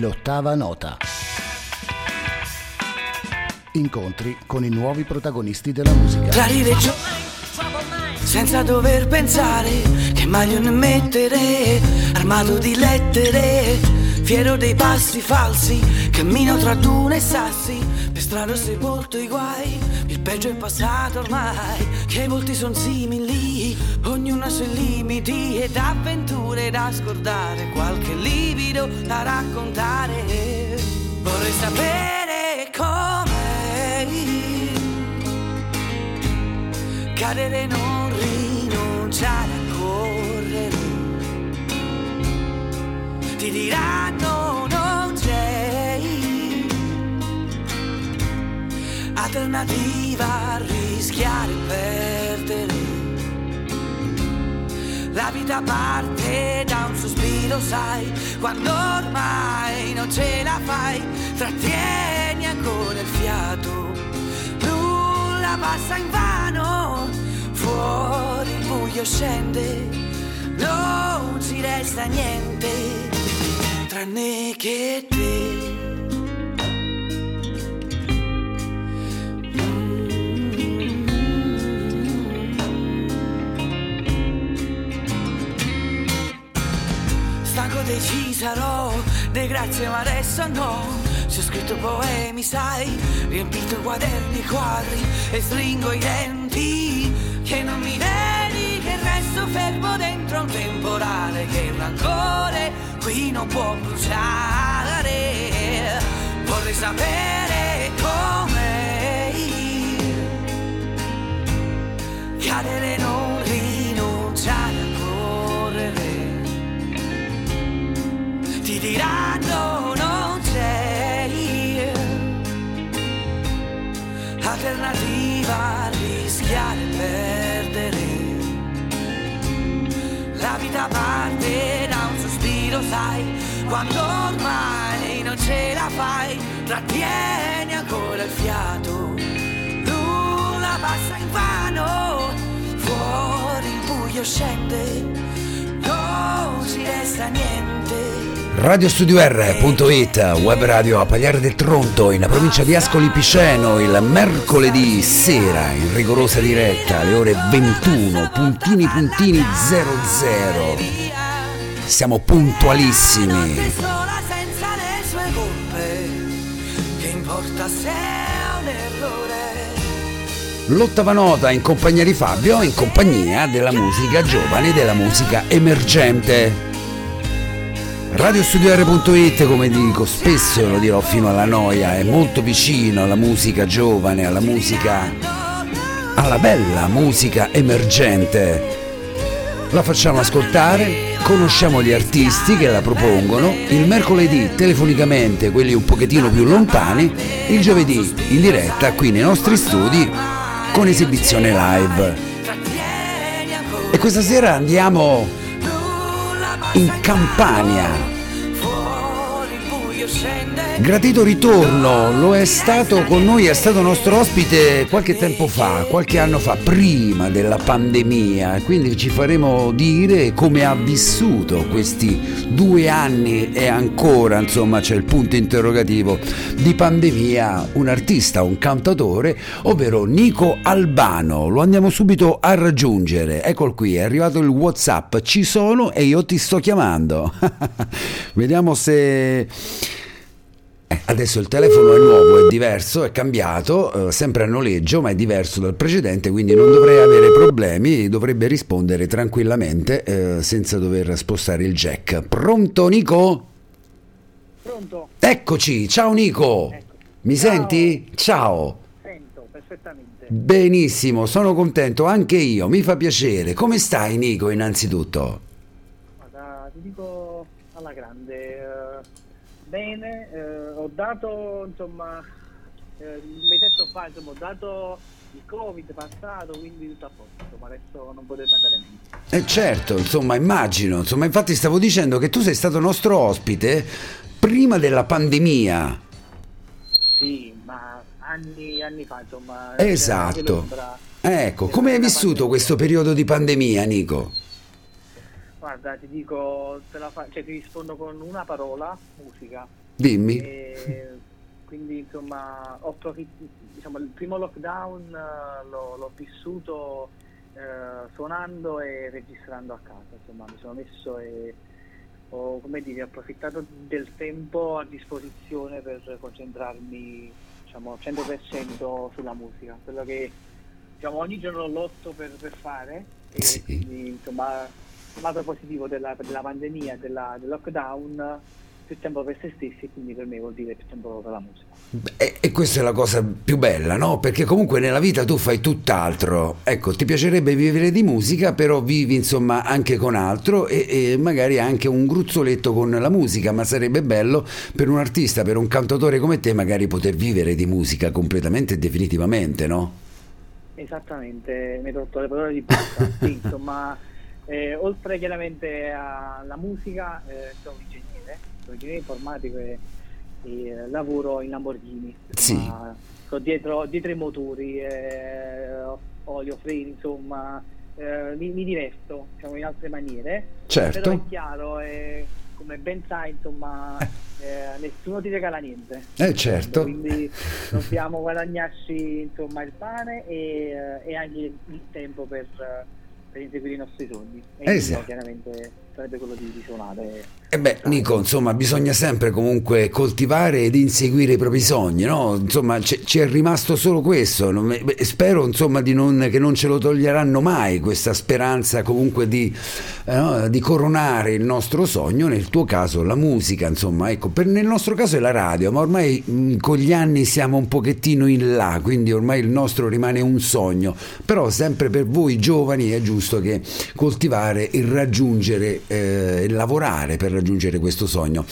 L'ottava nota. Incontri con i nuovi protagonisti della musica. Tra riveggio senza dover pensare che maglione mettere, armato di lettere, fiero dei passi falsi, cammino tra dune e sassi, per strada sepolto i guai, peggio è passato ormai, che i volti sono simili, ognuno ha i suoi limiti ed avventure da scordare, qualche livido da raccontare, vorrei sapere come cadere non rinunciare a correre. Ti diranno alternativa a rischiare e perdere. La vita parte da un sospiro sai quando ormai non ce la fai. Trattieni ancora il fiato nulla passa in vano, fuori il buio scende, non ci resta niente, tranne che te. Sarò, dei grazie ma adesso no ci ho scritto poemi, sai, riempito quaderni, quadri e stringo i denti. Che non mi vedi, che resto fermo dentro un temporale, che il rancore qui non può bruciare. Vorrei sapere come cadere non rinunciare diranno non c'è alternativa a rischiare e perdere. La vita parte da un sospiro, sai, quando ormai non ce la fai, trattieni ancora il fiato. Nulla passa in vano, fuori il buio scende, non ci resta niente. Radiostudio.it, web radio a Pagliare del Tronto, in provincia di Ascoli Piceno, il mercoledì sera, in rigorosa diretta, alle ore 21, puntini puntini 00. Siamo puntualissimi. L'ottava nota in compagnia di Fabio, in compagnia della musica giovane, della musica emergente. Radiostudio.it, come dico spesso, lo dirò fino alla noia, è molto vicino alla musica giovane, alla musica, alla bella musica emergente. La facciamo ascoltare, conosciamo gli artisti che la propongono, il mercoledì telefonicamente quelli un pochettino più lontani, il giovedì in diretta qui nei nostri studi con esibizione live. E questa sera andiamo in Campania. fuori il buio scende. Gratito ritorno, lo è stato con noi, è stato nostro ospite qualche tempo fa, qualche anno fa, prima della pandemia, quindi ci faremo dire come ha vissuto questi due anni e ancora, insomma, c'è il punto interrogativo di pandemia, un artista, un cantatore, ovvero Nico Albano. Lo andiamo subito a raggiungere. Eccolo qui, è arrivato il WhatsApp, ci sono e io ti sto chiamando. Vediamo se Adesso il telefono è nuovo, è diverso, è cambiato, eh, sempre a noleggio, ma è diverso dal precedente, quindi non dovrei avere problemi, dovrebbe rispondere tranquillamente eh, senza dover spostare il jack. Pronto Nico? Pronto? Eccoci, ciao Nico. Mi Ciao. senti? Ciao. Sento perfettamente. Benissimo, sono contento anche io, mi fa piacere. Come stai Nico innanzitutto? Guarda, ti dico alla grande. eh, bene, eh, ho dato, insomma, eh, un mesetto fa, insomma, ho dato il Covid passato, quindi tutto a posto, ma adesso non potrebbe andare meglio. Eh certo, insomma immagino, insomma infatti stavo dicendo che tu sei stato nostro ospite prima della pandemia. Sì, ma anni anni fa, insomma. Esatto. anche l'ombra Ecco, come hai vissuto pandemia. questo periodo di pandemia, Nico? Guarda, ti dico, te la fa- cioè, ti rispondo con una parola, musica. Dimmi. E quindi insomma, ho approfitt- diciamo, il primo lockdown eh, l'ho, l'ho vissuto eh, suonando e registrando a casa, insomma, mi sono messo e ho, come dire, approfittato del tempo a disposizione per concentrarmi diciamo, 100% sulla musica, quello che diciamo, ogni giorno lotto per, per fare e Sì. quindi insomma lato positivo della, della pandemia, della, del lockdown, più tempo per se stessi e quindi per me vuol dire più tempo per la musica. E, e questa è la cosa più bella, no? Perché comunque nella vita tu fai tutt'altro. Ecco, ti piacerebbe vivere di musica, però vivi insomma anche con altro e, e magari anche un gruzzoletto con la musica, ma sarebbe bello per un artista, per un cantautore come te, magari poter vivere di musica completamente e definitivamente, no? Esattamente, mi hai tolto le parole di bocca. Sì, insomma, eh, oltre chiaramente alla musica, eh, sono ingegnere, sono ingegnere informatico e, e, eh, lavoro in Lamborghini. Sì. Insomma, sto dietro, dietro i motori, eh, olio, freni, insomma, eh, mi, mi diverto diciamo, in altre maniere. Certo. Però è chiaro, eh, come ben sai, insomma, eh, nessuno ti regala niente. Eh certo. Quindi dobbiamo guadagnarci insomma, il pane e, eh, e anche il tempo per, per inseguire i nostri sogni. E Esatto. mio, chiaramente sarebbe quello di, di suonare. E beh, Nico, insomma, bisogna sempre comunque coltivare ed inseguire i propri sogni, no? Insomma, c- ci è rimasto solo questo. Spero, insomma, non- che non ce lo toglieranno mai questa speranza comunque di, eh, di coronare il nostro sogno, nel tuo caso la musica, insomma, ecco, per- nel nostro caso è la radio, ma ormai mh, con gli anni siamo un pochettino in là, quindi ormai il nostro rimane un sogno, però sempre per voi giovani è giusto che coltivare e raggiungere e lavorare per raggiungere questo sogno.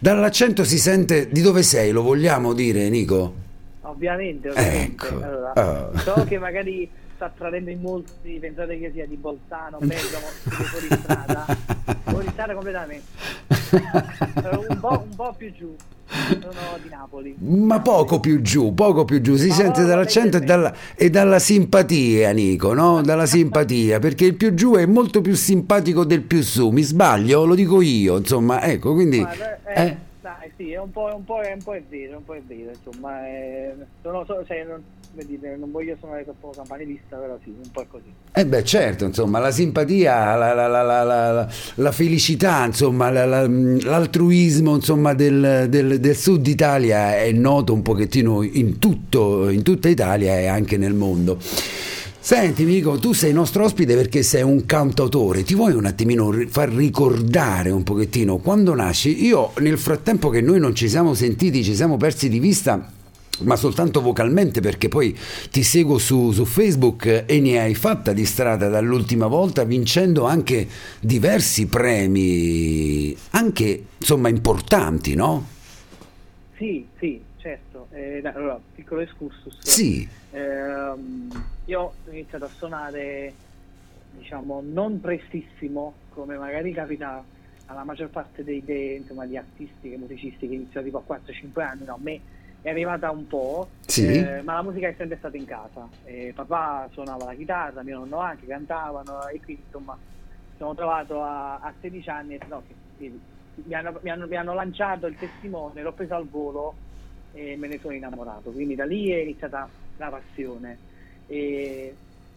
Dall'accento si sente di dove sei, lo vogliamo dire, Nico? Ovviamente, ovviamente. Ecco. Allora, Ah. so che magari sta tradendo in molti, pensate che sia di Bolzano, Bergamo, fuori strada, fuori strada completamente. un, po', un po' più giù, sono di Napoli. Ma poco più giù, poco più giù, si Ma sente dall'accento e dalla, e dalla simpatia, Nico, no? Dalla simpatia, perché il più giù è molto più simpatico del più su, mi sbaglio? Lo dico io, insomma, ecco, quindi... Guarda, eh, eh? Dai, sì, è un po', è un po', è un po' è vero, un po' è vero, insomma, eh, sono, so- cioè, non, come dire, non voglio suonare troppo campanilista, però sì, un po' così. Eh beh, certo, insomma, la simpatia, la, la- la- la- felicità, insomma, la- la- l'altruismo, insomma, del, del- del sud Italia è noto un pochettino in tutto, in tutta Italia e anche nel mondo. Senti, Mico, tu sei nostro ospite perché sei un cantautore, ti vuoi un attimino far ricordare un pochettino quando nasci? Io nel frattempo che noi non ci siamo sentiti, ci siamo persi di vista, ma soltanto vocalmente perché poi ti seguo su, su Facebook e ne hai fatta di strada dall'ultima volta vincendo anche diversi premi, anche insomma importanti, no? Sì, sì, certo. Eh, allora, piccolo excursus. Sì, Ehm, io ho iniziato a suonare, diciamo, non prestissimo, come magari capita alla maggior parte dei, dei, insomma, di artisti e musicisti che iniziano tipo a 4-5 anni, no, a me è arrivata un po', Sì. eh, ma la musica è sempre stata in casa. Eh, papà suonava la chitarra, mio nonno anche, cantavano e quindi insomma sono trovato a, a 16 anni e no, che- mi, hanno, mi hanno- mi hanno lanciato il testimone, l'ho preso al volo e me ne sono innamorato. Quindi da lì è iniziata la passione. E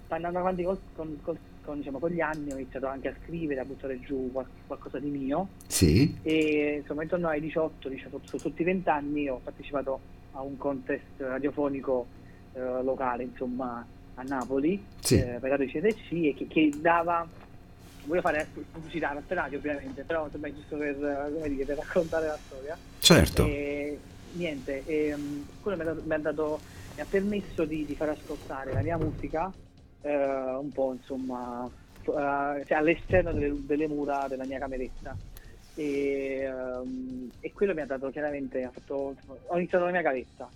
andando avanti col- con, col- con, diciamo, con gli anni ho iniziato anche a scrivere, a buttare giù qual- qualcosa di mio sì, e insomma intorno ai 18, 18 sotto i 20 anni ho partecipato a un contest radiofonico eh, locale insomma a Napoli Sì. eh, per Radio CSC e che, che dava voglio fare pubblicità per radio ovviamente però insomma è giusto per, come dire, per raccontare la storia certo. e niente, ehm, quello mi ha, dato- mi ha dato- mi ha permesso di, di far ascoltare la mia musica eh, un po' insomma eh, cioè, all'esterno delle, delle mura della mia cameretta. E, ehm, e quello mi ha dato chiaramente, ha fatto- ho iniziato la mia gavetta.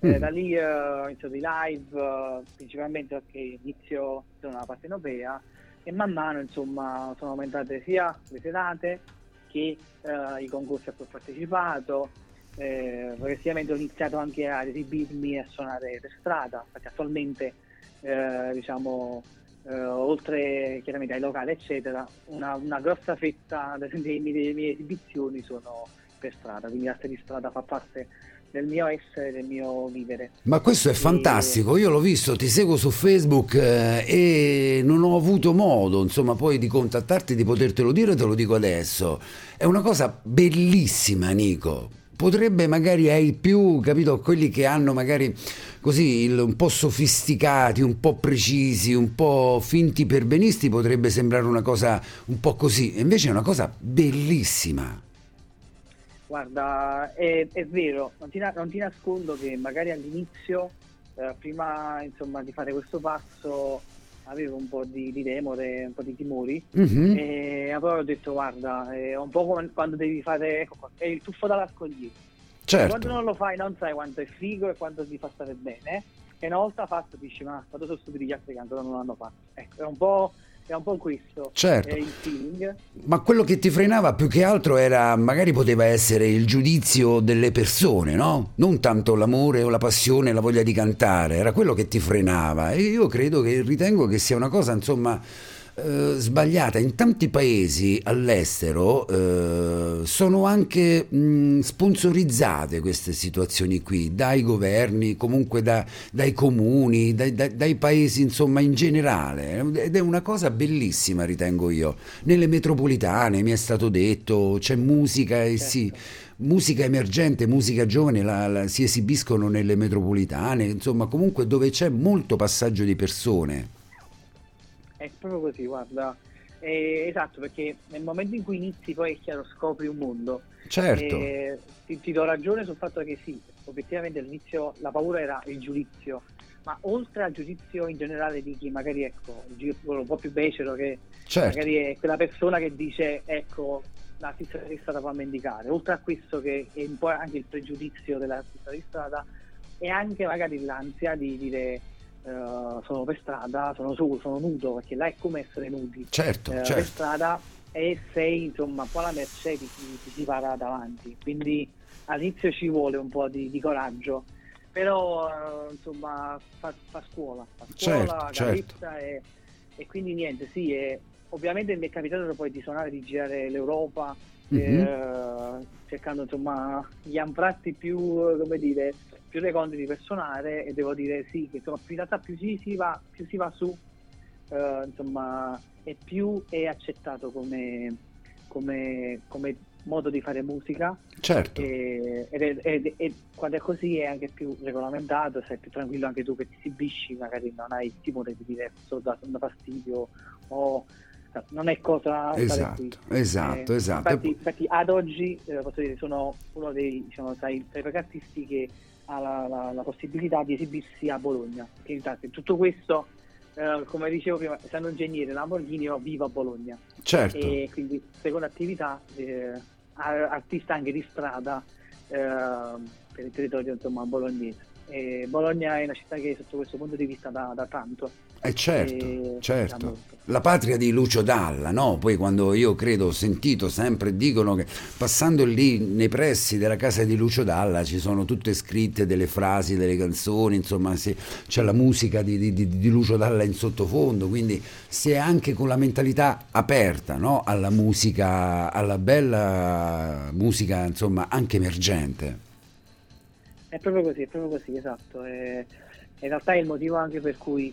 Eh, Mm. da lì eh, ho iniziato i live, eh, principalmente perché inizio nella partenopea e man mano insomma sono aumentate sia le serate che eh, i concorsi a cui ho partecipato. Eh, progressivamente ho iniziato anche ad esibirmi e a suonare per strada, infatti attualmente eh, diciamo, eh, oltre chiaramente ai locali eccetera, una, una grossa fetta delle mie, delle mie esibizioni sono per strada, quindi l'arte di strada fa parte del mio essere, del mio vivere. Ma questo è fantastico, io l'ho visto, ti seguo su Facebook eh, e non ho avuto modo, insomma, poi di contattarti, di potertelo dire, te lo dico adesso. È una cosa bellissima, Nico. Potrebbe magari ai più, capito, quelli che hanno magari così il, un po' sofisticati, un po' precisi, un po' finti perbenisti, potrebbe sembrare una cosa un po' così, invece è una cosa bellissima. Guarda, è, è vero, non ti, non ti, nascondo che magari all'inizio, eh, prima insomma, di fare questo passo, avevo un po' di, di demore, un po' di timori, mm-hmm. e poi ho detto guarda, è un po' come quando devi fare, ecco, è il tuffo dall'arcogliere. Certo. Quando non lo fai non sai quanto è figo e quanto ti fa stare bene, e una volta fatto dici ma sono stupidi gli altri che ancora non l'hanno fatto. Ecco, è un po' è un po' questo certo. il feeling. Ma quello che ti frenava più che altro era, magari poteva essere il giudizio delle persone, no? Non tanto l'amore o la passione, la voglia di cantare, era quello che ti frenava. E io credo che ritengo che sia una cosa, insomma eh, sbagliata. In tanti paesi all'estero eh, sono anche mh, sponsorizzate queste situazioni qui dai governi, comunque da, dai comuni, dai, dai, dai, paesi insomma in generale ed è una cosa bellissima ritengo io. Nelle metropolitane mi è stato detto c'è musica e certo. sì musica emergente, musica giovane la, la, si esibiscono nelle metropolitane, insomma comunque dove c'è molto passaggio di persone. È proprio così, guarda. Eh, esatto, perché nel momento in cui inizi poi è chiaro, scopri un mondo. Certo. Eh, ti, ti, do ragione sul fatto che sì, obiettivamente all'inizio la paura era il giudizio, ma oltre al giudizio in generale di chi magari ecco, un po' più becero che certo. magari è quella persona che dice ecco l'artista di strada fa mendicare, oltre a questo che è un po' anche il pregiudizio dell'artista di strada e anche magari l'ansia di dire uh, sono per strada, sono solo, sono nudo, perché là è come essere nudi. Certo, uh, certo. Per strada e sei insomma un po' la merce di chi ti si para davanti. Quindi all'inizio ci vuole un po' di, di coraggio, però uh, insomma fa, fa, scuola, fa scuola, certo, certo. E, e, quindi niente, sì, e, ovviamente mi è capitato poi di suonare, di girare l'Europa, mm-hmm. eh, cercando insomma gli anfratti più, come dire, più reconditi per suonare e devo dire sì, che insomma, in realtà più si va, più si va su, eh, insomma, e più è accettato come, come, come modo di fare musica. Certo. E, ed, ed, ed, quando è così è anche più regolamentato, sei più tranquillo anche tu che ti esibisci, magari non hai timore di dire sto dando fastidio o non è cosa esatto, esatto, eh, esatto. Infatti, infatti, ad oggi eh, posso dire sono uno dei diciamo, tra, i, tra i artisti che ha la, la, la, possibilità di esibirsi a Bologna. Perché tutto questo, eh, come dicevo prima, essendo ingegnere Lamborghini, io vivo a Bologna. Certo. E quindi seconda attività, eh, artista anche di strada eh, per il territorio insomma, bolognese. E Bologna è una città che sotto questo punto di vista dà, dà tanto. Eh certo, e certo. La patria di Lucio Dalla, no? Poi quando io credo, ho sentito sempre, dicono che passando lì nei pressi della casa di Lucio Dalla ci sono tutte scritte delle frasi, delle canzoni, insomma si, c'è la musica di, di, di, Lucio Dalla in sottofondo, quindi si è anche con la mentalità aperta no? alla musica, alla bella musica, insomma, anche emergente. È proprio così, è proprio così, esatto. E, in realtà è il motivo anche per cui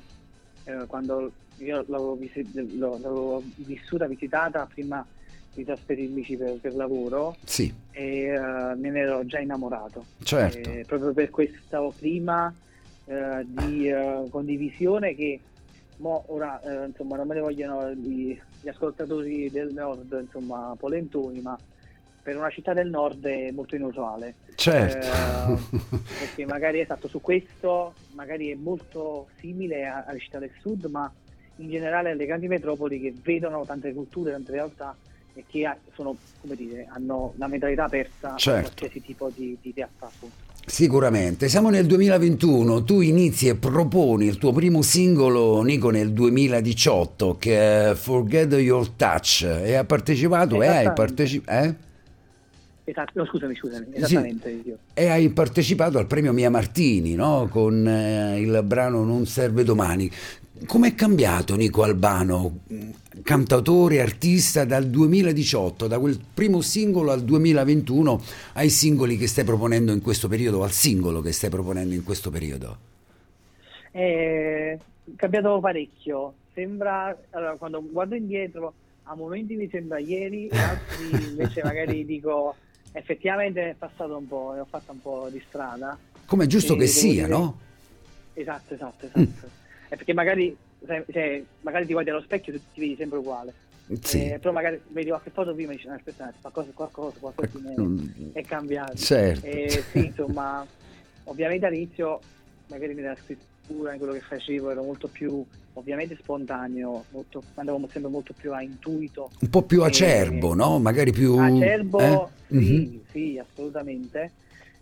eh, quando io l'avevo, visi- l'avevo, vissuta, visitata prima di trasferirmi per, per lavoro sì. e uh, me ne ero già innamorato. Certo. E proprio per questa prima uh, di uh, condivisione che mo ora insomma non me ne vogliono gli, gli ascoltatori del nord insomma polentoni ma per una città del nord è molto inusuale. Certo. Eh, perché magari esatto, su questo magari è molto simile alle città del sud, ma in generale alle grandi metropoli che vedono tante culture, tante realtà e che sono, come dire, hanno la mentalità aperta certo. a qualsiasi tipo di, di realtà. Appunto. Sicuramente, siamo nel 2021, tu inizi e proponi il tuo primo singolo, Nico, nel 2018 che è Forget Your Touch e ha partecipato e hai partecipato... Eh? Esatto, no, scusami, scusami, esattamente. Sì. E hai partecipato al premio Mia Martini, no? Con eh, il brano Non serve domani. Com'è cambiato Nico Albano, cantautore, artista dal 2018, da quel primo singolo al 2021 ai singoli che stai proponendo in questo periodo, al singolo che stai proponendo in questo periodo? È cambiato parecchio, sembra, allora, quando guardo indietro, a momenti mi sembra ieri, altri invece magari dico effettivamente è passato un po', ho fatto un po' di strada. Come è giusto che sia, dire... no? Esatto, esatto, esatto. Mm. Perché magari, cioè, magari ti guardi allo specchio e ti vedi sempre uguale. Sì. Eh, però magari vedi qualche foto prima e dici, no, aspetta, qualcosa, qualcosa, qualcosa è, è cambiato. Certo. Eh, sì, insomma, ovviamente all'inizio, magari nella scrittura, in quello che facevo, ero molto più, ovviamente spontaneo, molto, andavo sempre molto più a intuito. Un po' più acerbo, eh, no? Magari più... Acerbo, eh? sì, mm-hmm. sì, assolutamente.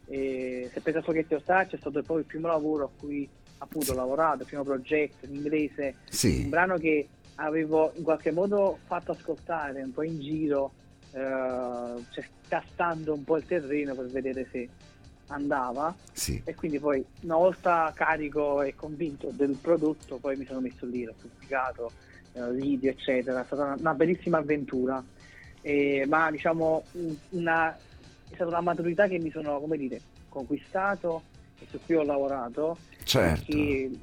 E se penso a Spaghetti Ostacci è stato poi il primo lavoro a cui appunto ho lavorato, il primo progetto in inglese, Sì. un brano che avevo in qualche modo fatto ascoltare un po' in giro, eh, cioè, tastando un po' il terreno per vedere se andava Sì. e quindi poi una volta carico e convinto del prodotto poi mi sono messo lì, l'ho pubblicato, eh, video eccetera, è stata una, una bellissima avventura, Eh, ma diciamo un- una, è stata una maturità che mi sono, come dire, conquistato e su cui ho lavorato Certo.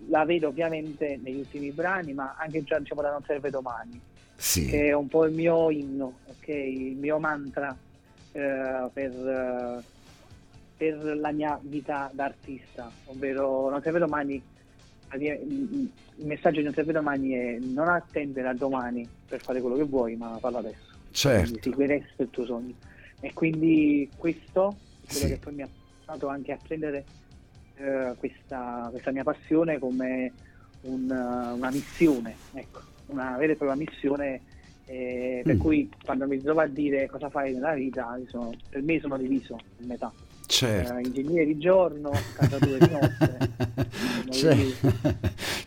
la vedo ovviamente negli ultimi brani, ma anche già diciamo da Non serve domani, Sì. che è un po' il mio inno, ok? il mio mantra eh, per, eh, per la mia vita d'artista, ovvero Non serve domani. Il messaggio di Non serve domani è non attendere a domani per fare quello che vuoi, ma farlo adesso. Certo. Quindi segui resto il tuo sogno. E quindi questo è quello Sì. che poi mi ha portato anche a prendere eh, questa, questa mia passione come un, una missione, ecco, una vera e propria missione. eh, per Mm. cui quando mi trovo a dire cosa fai nella vita, sono- per me sono diviso in metà. Certo. Eh, ingegnere di giorno, cantatore di notte. Quindi,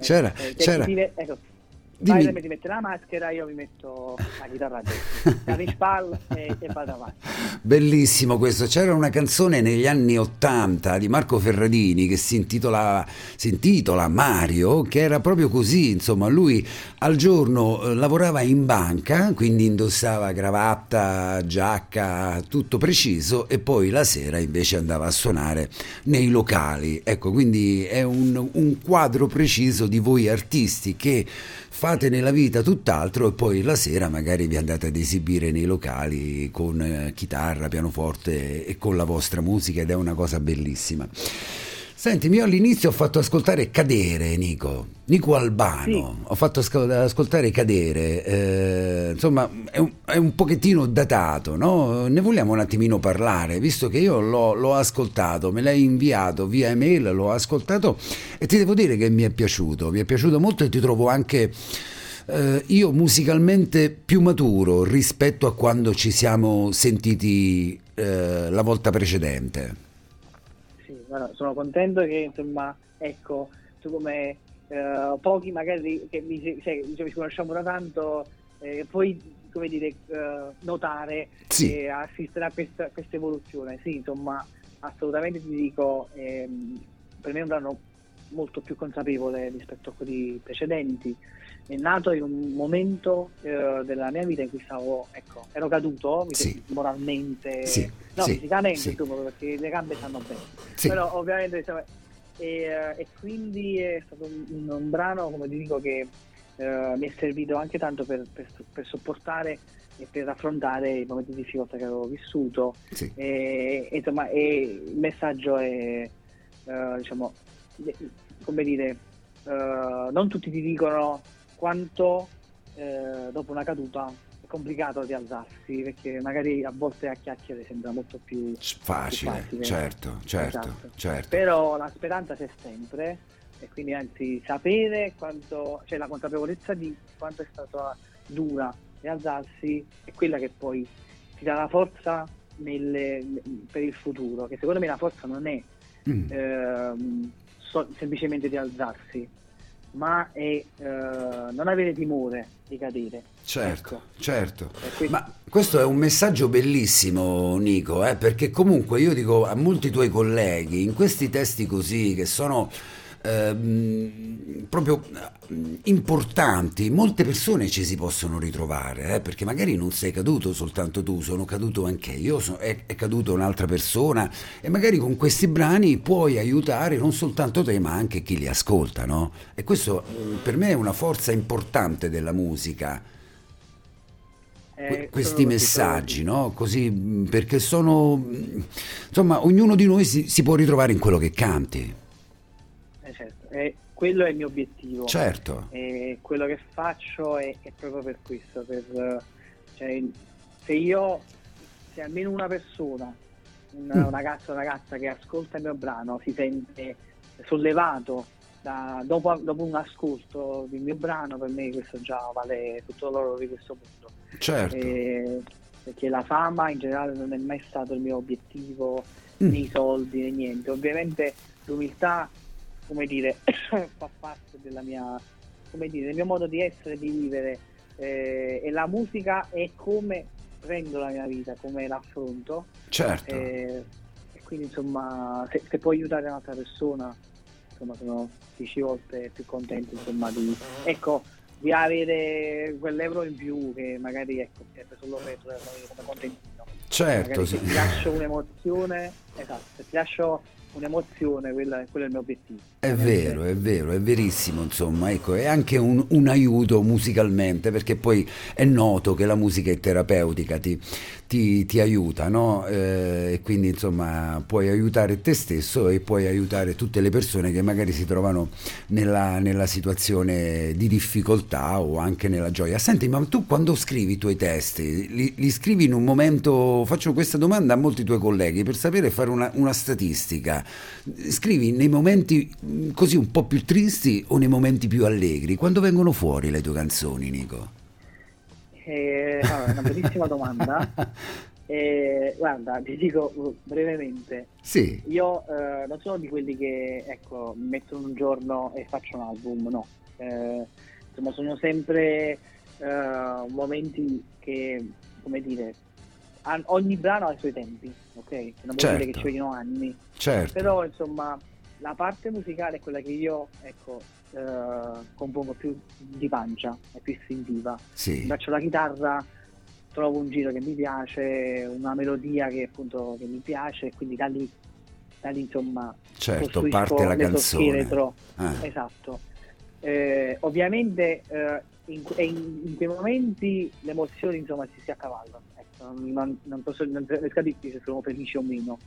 c'era, eh, c'era, ti- ecco, Dimmi. Spider-Man ti mette la maschera, io mi metto la chitarra a destra, la spalla e, e vado avanti. Bellissimo questo, c'era una canzone negli anni Ottanta di Marco Ferradini che si intitola, si intitola Mario, che era proprio così, insomma lui al giorno eh, lavorava in banca, quindi indossava cravatta, giacca, tutto preciso e poi la sera invece andava a suonare nei locali. Ecco, quindi è un, un quadro preciso di voi artisti che fate nella vita tutt'altro e poi la sera magari vi andate ad esibire nei locali con eh, chitarra, pianoforte e con la vostra musica ed è una cosa bellissima. Senti, io all'inizio ho fatto ascoltare Cadere, Nico, Nico Albano, Sì. ho fatto ascol- ascoltare Cadere, eh, insomma è un, è un pochettino datato, no? Ne vogliamo un attimino parlare, visto che io l'ho, l'ho ascoltato, me l'hai inviato via email, l'ho ascoltato e ti devo dire che mi è piaciuto, mi è piaciuto molto e ti trovo anche eh, io musicalmente più maturo rispetto a quando ci siamo sentiti eh, la volta precedente. Guarda, sono contento che insomma, ecco, tu come eh, pochi magari che mi, cioè, diciamo, ci conosciamo da tanto, eh, puoi come dire, eh, notare Sì. e assistere a questa, questa evoluzione. Sì, insomma, assolutamente ti dico, ehm, per me è un brano molto più consapevole rispetto a quelli precedenti. È nato in un momento eh, della mia vita in cui stavo, ecco, ero caduto Sì. moralmente, Sì, no, sì, fisicamente, sì. insomma, perché le gambe stanno bene. Però ovviamente insomma, e, eh, e quindi è stato un, un brano, come ti dico, che eh, mi è servito anche tanto per, per- per sopportare e per affrontare i momenti di difficoltà che avevo vissuto. E, e, insomma, e il messaggio è, eh, diciamo, come dire, eh, non tutti ti dicono quanto eh, dopo una caduta è complicato rialzarsi, perché magari a volte a chiacchiere sembra molto più Facile, facile. certo, certo, Esatto. certo. però la speranza c'è sempre e quindi anzi sapere quanto, cioè la consapevolezza di quanto è stata dura rialzarsi è quella che poi ti dà la forza nelle- per il futuro, che secondo me la forza non è Mm. ehm, so- semplicemente di alzarsi, ma è eh, non avere timore di cadere. Certo, Ecco. certo. Questo- Ma questo è un messaggio bellissimo, Nico, eh, perché comunque io dico a molti tuoi colleghi, in questi testi così, che sono ehm, proprio importanti, molte persone ci si possono ritrovare, eh, perché magari non sei caduto soltanto tu, sono caduto anche io, sono, è, è caduto un'altra persona e magari con questi brani puoi aiutare non soltanto te ma anche chi li ascolta, no? E questo per me è una forza importante della musica. Eh, questi messaggi, no? Così, perché sono, mm, insomma, ognuno di noi si, si può ritrovare in quello che canti. Eh, quello è il mio obiettivo. Certo. E quello che faccio è, è proprio per questo, per, cioè, se io, se almeno una persona, una, Mm. un ragazzo o ragazza che ascolta il mio brano si sente sollevato da- dopo, dopo un ascolto del mio brano, per me questo già vale tutto l'oro di questo mondo. Certo. Eh, perché la fama in generale non è mai stato il mio obiettivo, Mm. né i soldi né niente. Ovviamente l'umiltà, come dire, fa parte della mia, come dire, del mio modo di essere, di vivere. eh, e la musica è come prendo la mia vita, come l'affronto. Certo. eh, e quindi insomma, se, se può aiutare un'altra persona, insomma, sono dieci volte più contento insomma, di, ecco, di avere quell'euro in più che magari ecco, serve solo per come contentino. certo, Magari sì. ti lascio un'emozione, esatto, ti lascio un'emozione, quella- quello è il mio obiettivo. È vero, è vero, è verissimo, insomma, ecco, è anche un, un aiuto musicalmente, perché poi è noto che la musica è terapeutica, ti, ti- ti aiuta, no? Eh, E quindi, insomma, puoi aiutare te stesso e puoi aiutare tutte le persone che magari si trovano nella, nella situazione di difficoltà o anche nella gioia. Senti, ma tu quando scrivi i tuoi testi, li, li scrivi in un momento, faccio questa domanda a molti tuoi colleghi per sapere fare una, una statistica, scrivi nei momenti mh, così un po' più tristi o nei momenti più allegri? Quando vengono fuori le tue canzoni, Nico? Eh, allora, una bellissima domanda. Eh, guarda, ti dico uh, brevemente, Sì, io eh, non sono di quelli che ecco, mettono un giorno e faccio un album, no. Eh, insomma, sono sempre eh, momenti che, come dire, ogni brano ha i suoi tempi, ok? Non vuol dire Certo. che ci vogliono anni, certo. però insomma la parte musicale è quella che io ecco, eh, compongo più di pancia, è più istintiva. Sì, Faccio la chitarra, trovo un giro che mi piace, una melodia che appunto che mi piace, e quindi da lì, da lì insomma certo, parte la canzone. Ah, Esatto. Eh, ovviamente eh, in, in- in quei momenti le emozioni insomma si, si accavallano. Ecco, non, non- non posso non riesco a dirti se sono felice o meno.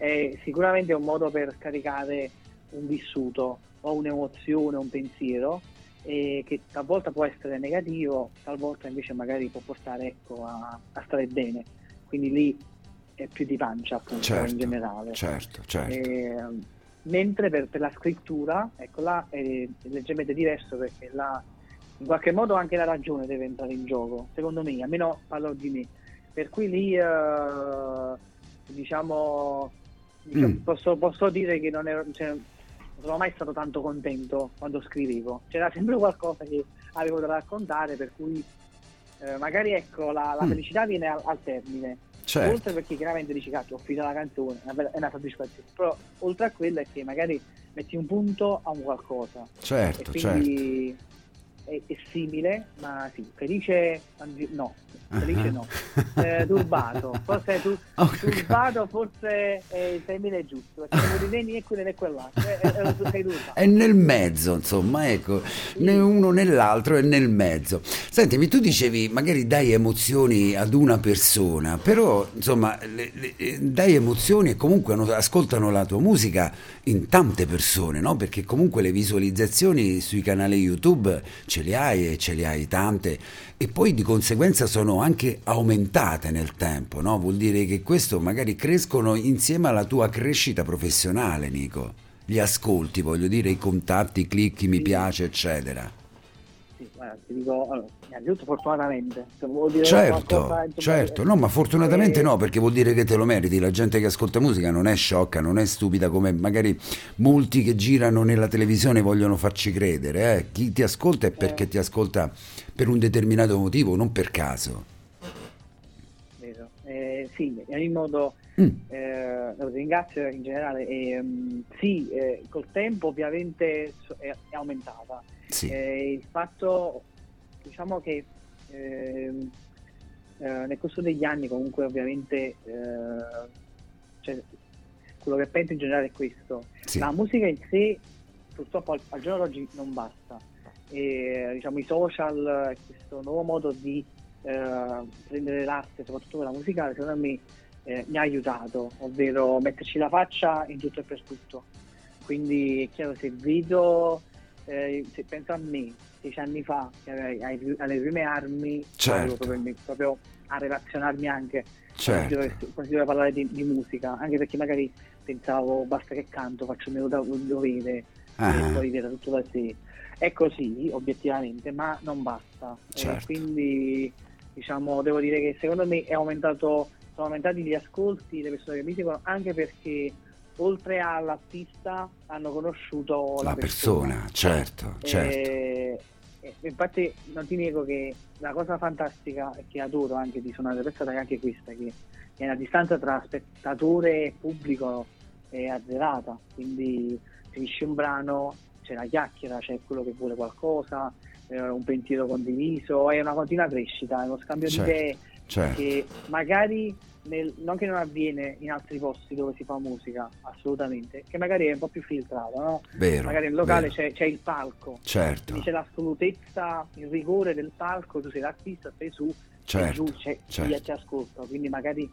È sicuramente un modo per scaricare un vissuto o un'emozione, un pensiero eh, che talvolta può essere negativo, talvolta invece magari può portare ecco, a, a stare bene. Quindi lì è più di pancia appunto certo, in generale. certo, certo. Eh, mentre per, per la scrittura, ecco là è leggermente diverso perché là in qualche modo anche la ragione deve entrare in gioco, secondo me, almeno parlo di me. Per cui lì eh, diciamo, diciamo, Mm. posso, posso dire che non, ero, cioè, non sono mai stato tanto contento quando scrivevo. C'era sempre qualcosa che avevo da raccontare, per cui eh, magari ecco la, la Mm. felicità viene al, al termine. certo. Oltre perché chiaramente dici cazzo ho finito la canzone, è una, soddisfazione, però oltre a quello è che magari metti un punto a un qualcosa Certo, e certo. È, è simile, ma sì, felice no, felice no, Eh, turbato, forse tu, Ok. turbato forse è il termine giusto, perché non vuoi né quello né quell'altro, eh, eh, eh, sei turbato. È nel mezzo, insomma, ecco, né uno né l'altro è nel mezzo. Sentimi, tu dicevi magari dai emozioni ad una persona, però insomma le- le- eh, dai emozioni e comunque ascoltano la tua musica in tante persone, no? Perché comunque le visualizzazioni sui canali YouTube ce le hai e ce le hai tante e poi di conseguenza sono anche aumentate nel tempo, no? Vuol dire che questo magari crescono insieme alla tua crescita professionale, Nico gli ascolti, voglio dire, i contatti, i click, i mi piace, eccetera. Guarda, ti dico, allora, innanzitutto fortunatamente, Certo, certo, no, ma fortunatamente eh, no, perché vuol dire che te lo meriti. La gente che ascolta musica non è sciocca, non è stupida come magari molti che girano nella televisione vogliono farci credere. eh. Chi ti ascolta è perché ti ascolta per un determinato motivo, non per caso. Vero. Eh, sì, in ogni modo Mm. eh, lo ringrazio in generale. E, mm, sì, eh, col tempo ovviamente è aumentata. Sì. Eh, il fatto, diciamo che ehm, eh, nel corso degli anni comunque ovviamente eh, cioè, quello che penso in generale è questo. Sì. La musica in sé purtroppo al, al giorno d'oggi non basta. E, diciamo, I social, questo nuovo modo di eh, prendere l'arte, soprattutto quella musicale, secondo me eh, mi ha aiutato, ovvero metterci la faccia in tutto e per tutto. Quindi è chiaro, se vedo, eh, se penso a me, dieci anni fa, ai- alle prime armi, Certo. proprio, proprio a relazionarmi anche Certo. quando si doveva- parlare di, di musica, anche perché magari pensavo basta che canto, faccio il mio do- dovere Ah. e poi viene tutto da sé. È così, obiettivamente, ma non basta. Eh, Certo. quindi, diciamo, devo dire che secondo me è aumentato, sono aumentati gli ascolti, le persone che mi seguono, anche perché oltre all'artista hanno conosciuto la, La persona, certo, certo. e- e infatti non ti nego che la cosa fantastica che adoro anche di suonare per strada è anche questa, che, che la distanza tra spettatore e pubblico è azzerata, quindi finisce un brano, c'è la chiacchiera, c'è quello che vuole qualcosa, un pensiero condiviso, è una continua crescita, è uno scambio Certo, di idee certo. che magari nel- non che non avviene in altri posti dove si fa musica, assolutamente, che magari è un po' più filtrato, no? Vero. magari nel locale c'è, c'è il palco, Certo, c'è l'assolutezza, il rigore del palco, tu sei l'artista, stai su, certo, giù c'è chi certo. ti ascolta, quindi magari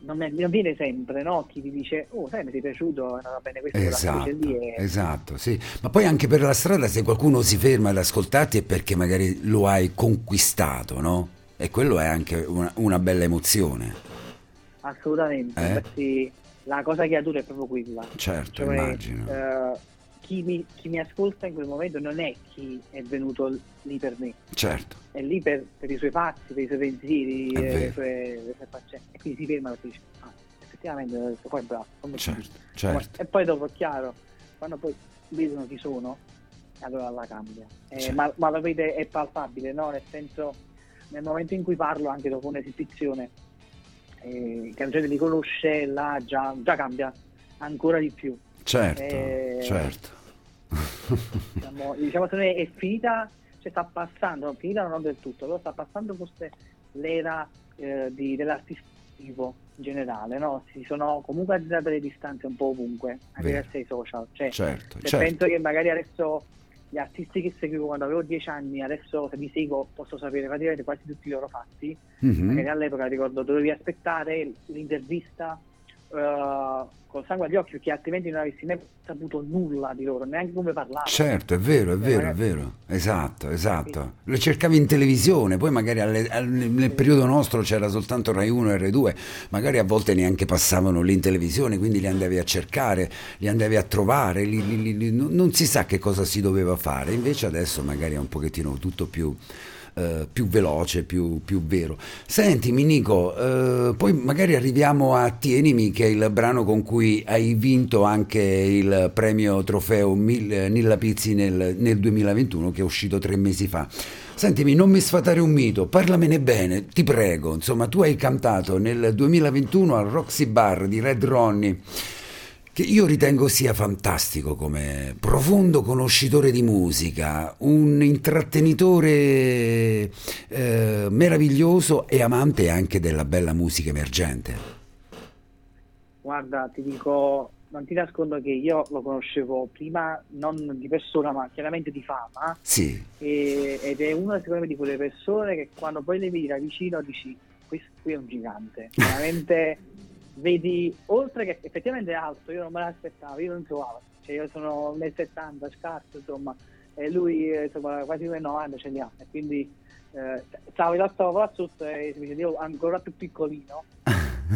non, è- non viene sempre no? chi ti dice oh sai mi sei piaciuto, è andata bene questo, Esatto, lì e- esatto, sì. Ma poi anche per la strada se qualcuno si ferma ad ascoltarti è perché magari lo hai conquistato, no? E quello è anche una, una bella emozione. Assolutamente, Eh? infatti la cosa che adoro è proprio quella. Certo, Cioè, immagino. eh, chi, mi, chi mi ascolta in quel momento non è chi è venuto lì per me, Certo, è lì per, per i suoi passi, per i suoi pensieri, eh, le sue, le sue faccende. E quindi si ferma e dice, ah, effettivamente questo qua è bravo. certo, certo. E poi dopo è chiaro, quando poi vedono chi sono, allora la cambia. Eh, Certo. ma, ma lo vede, è palpabile, no? Nel senso, nel momento in cui parlo, anche dopo un'esibizione, eh, che la gente li conosce, là già, già cambia ancora di più. Certo, Eh, certo. Diciamo, diciamo me è finita, cioè sta passando, no, finita non del tutto, però sta passando forse l'era eh, di, dell'artistico in generale, no? Si sono comunque azzerate le distanze un po' ovunque, anche grazie ai social. Cioè, Certo, se certo. penso che magari adesso gli artisti che seguivo quando avevo 10 anni, adesso se li seguo posso sapere praticamente quasi tutti i loro fatti. Mhm. Magari all'epoca ricordo dovevi aspettare l'intervista eh, col sangue agli occhi perché altrimenti non avessi mai saputo nulla di loro, neanche come parlare. Certo, è vero, è vero, è magari- vero. Esatto, esatto. Lo cercavi in televisione, poi magari alle- al- nel periodo nostro c'era soltanto Rai 1 e Rai 2, magari a volte neanche passavano lì in televisione, quindi li andavi a cercare, li andavi a trovare, li- li- li- non si sa che cosa si doveva fare. Invece adesso magari è un pochettino tutto più eh, più veloce, più, più vero. Sentimi Nico, eh, poi magari arriviamo a Tienimi che è il brano con cui hai vinto anche il premio trofeo Mil- Nilla Pizzi nel, nel 2021 che è uscito tre mesi fa. Sentimi, non mi sfatare un mito, parlamene bene, ti prego. Insomma, tu hai cantato nel 2021 al Roxy Bar di Red Ronnie che io ritengo sia fantastico come profondo conoscitore di musica, un intrattenitore eh, meraviglioso e amante anche della bella musica emergente. Guarda, ti dico, non ti nascondo che io lo conoscevo prima non di persona, ma chiaramente di fama, Sì, e- ed è una secondo me di quelle persone che quando poi le vedi da vicino dici, questo qui è un gigante, veramente vedi, oltre che effettivamente è alto, io non me l'aspettavo, io non alto, cioè io sono nel 70, scarso, insomma, e lui eh, insomma quasi 1,90 ce li ha, e quindi eh, stavo in alto là sotto e mi sentivo ancora più piccolino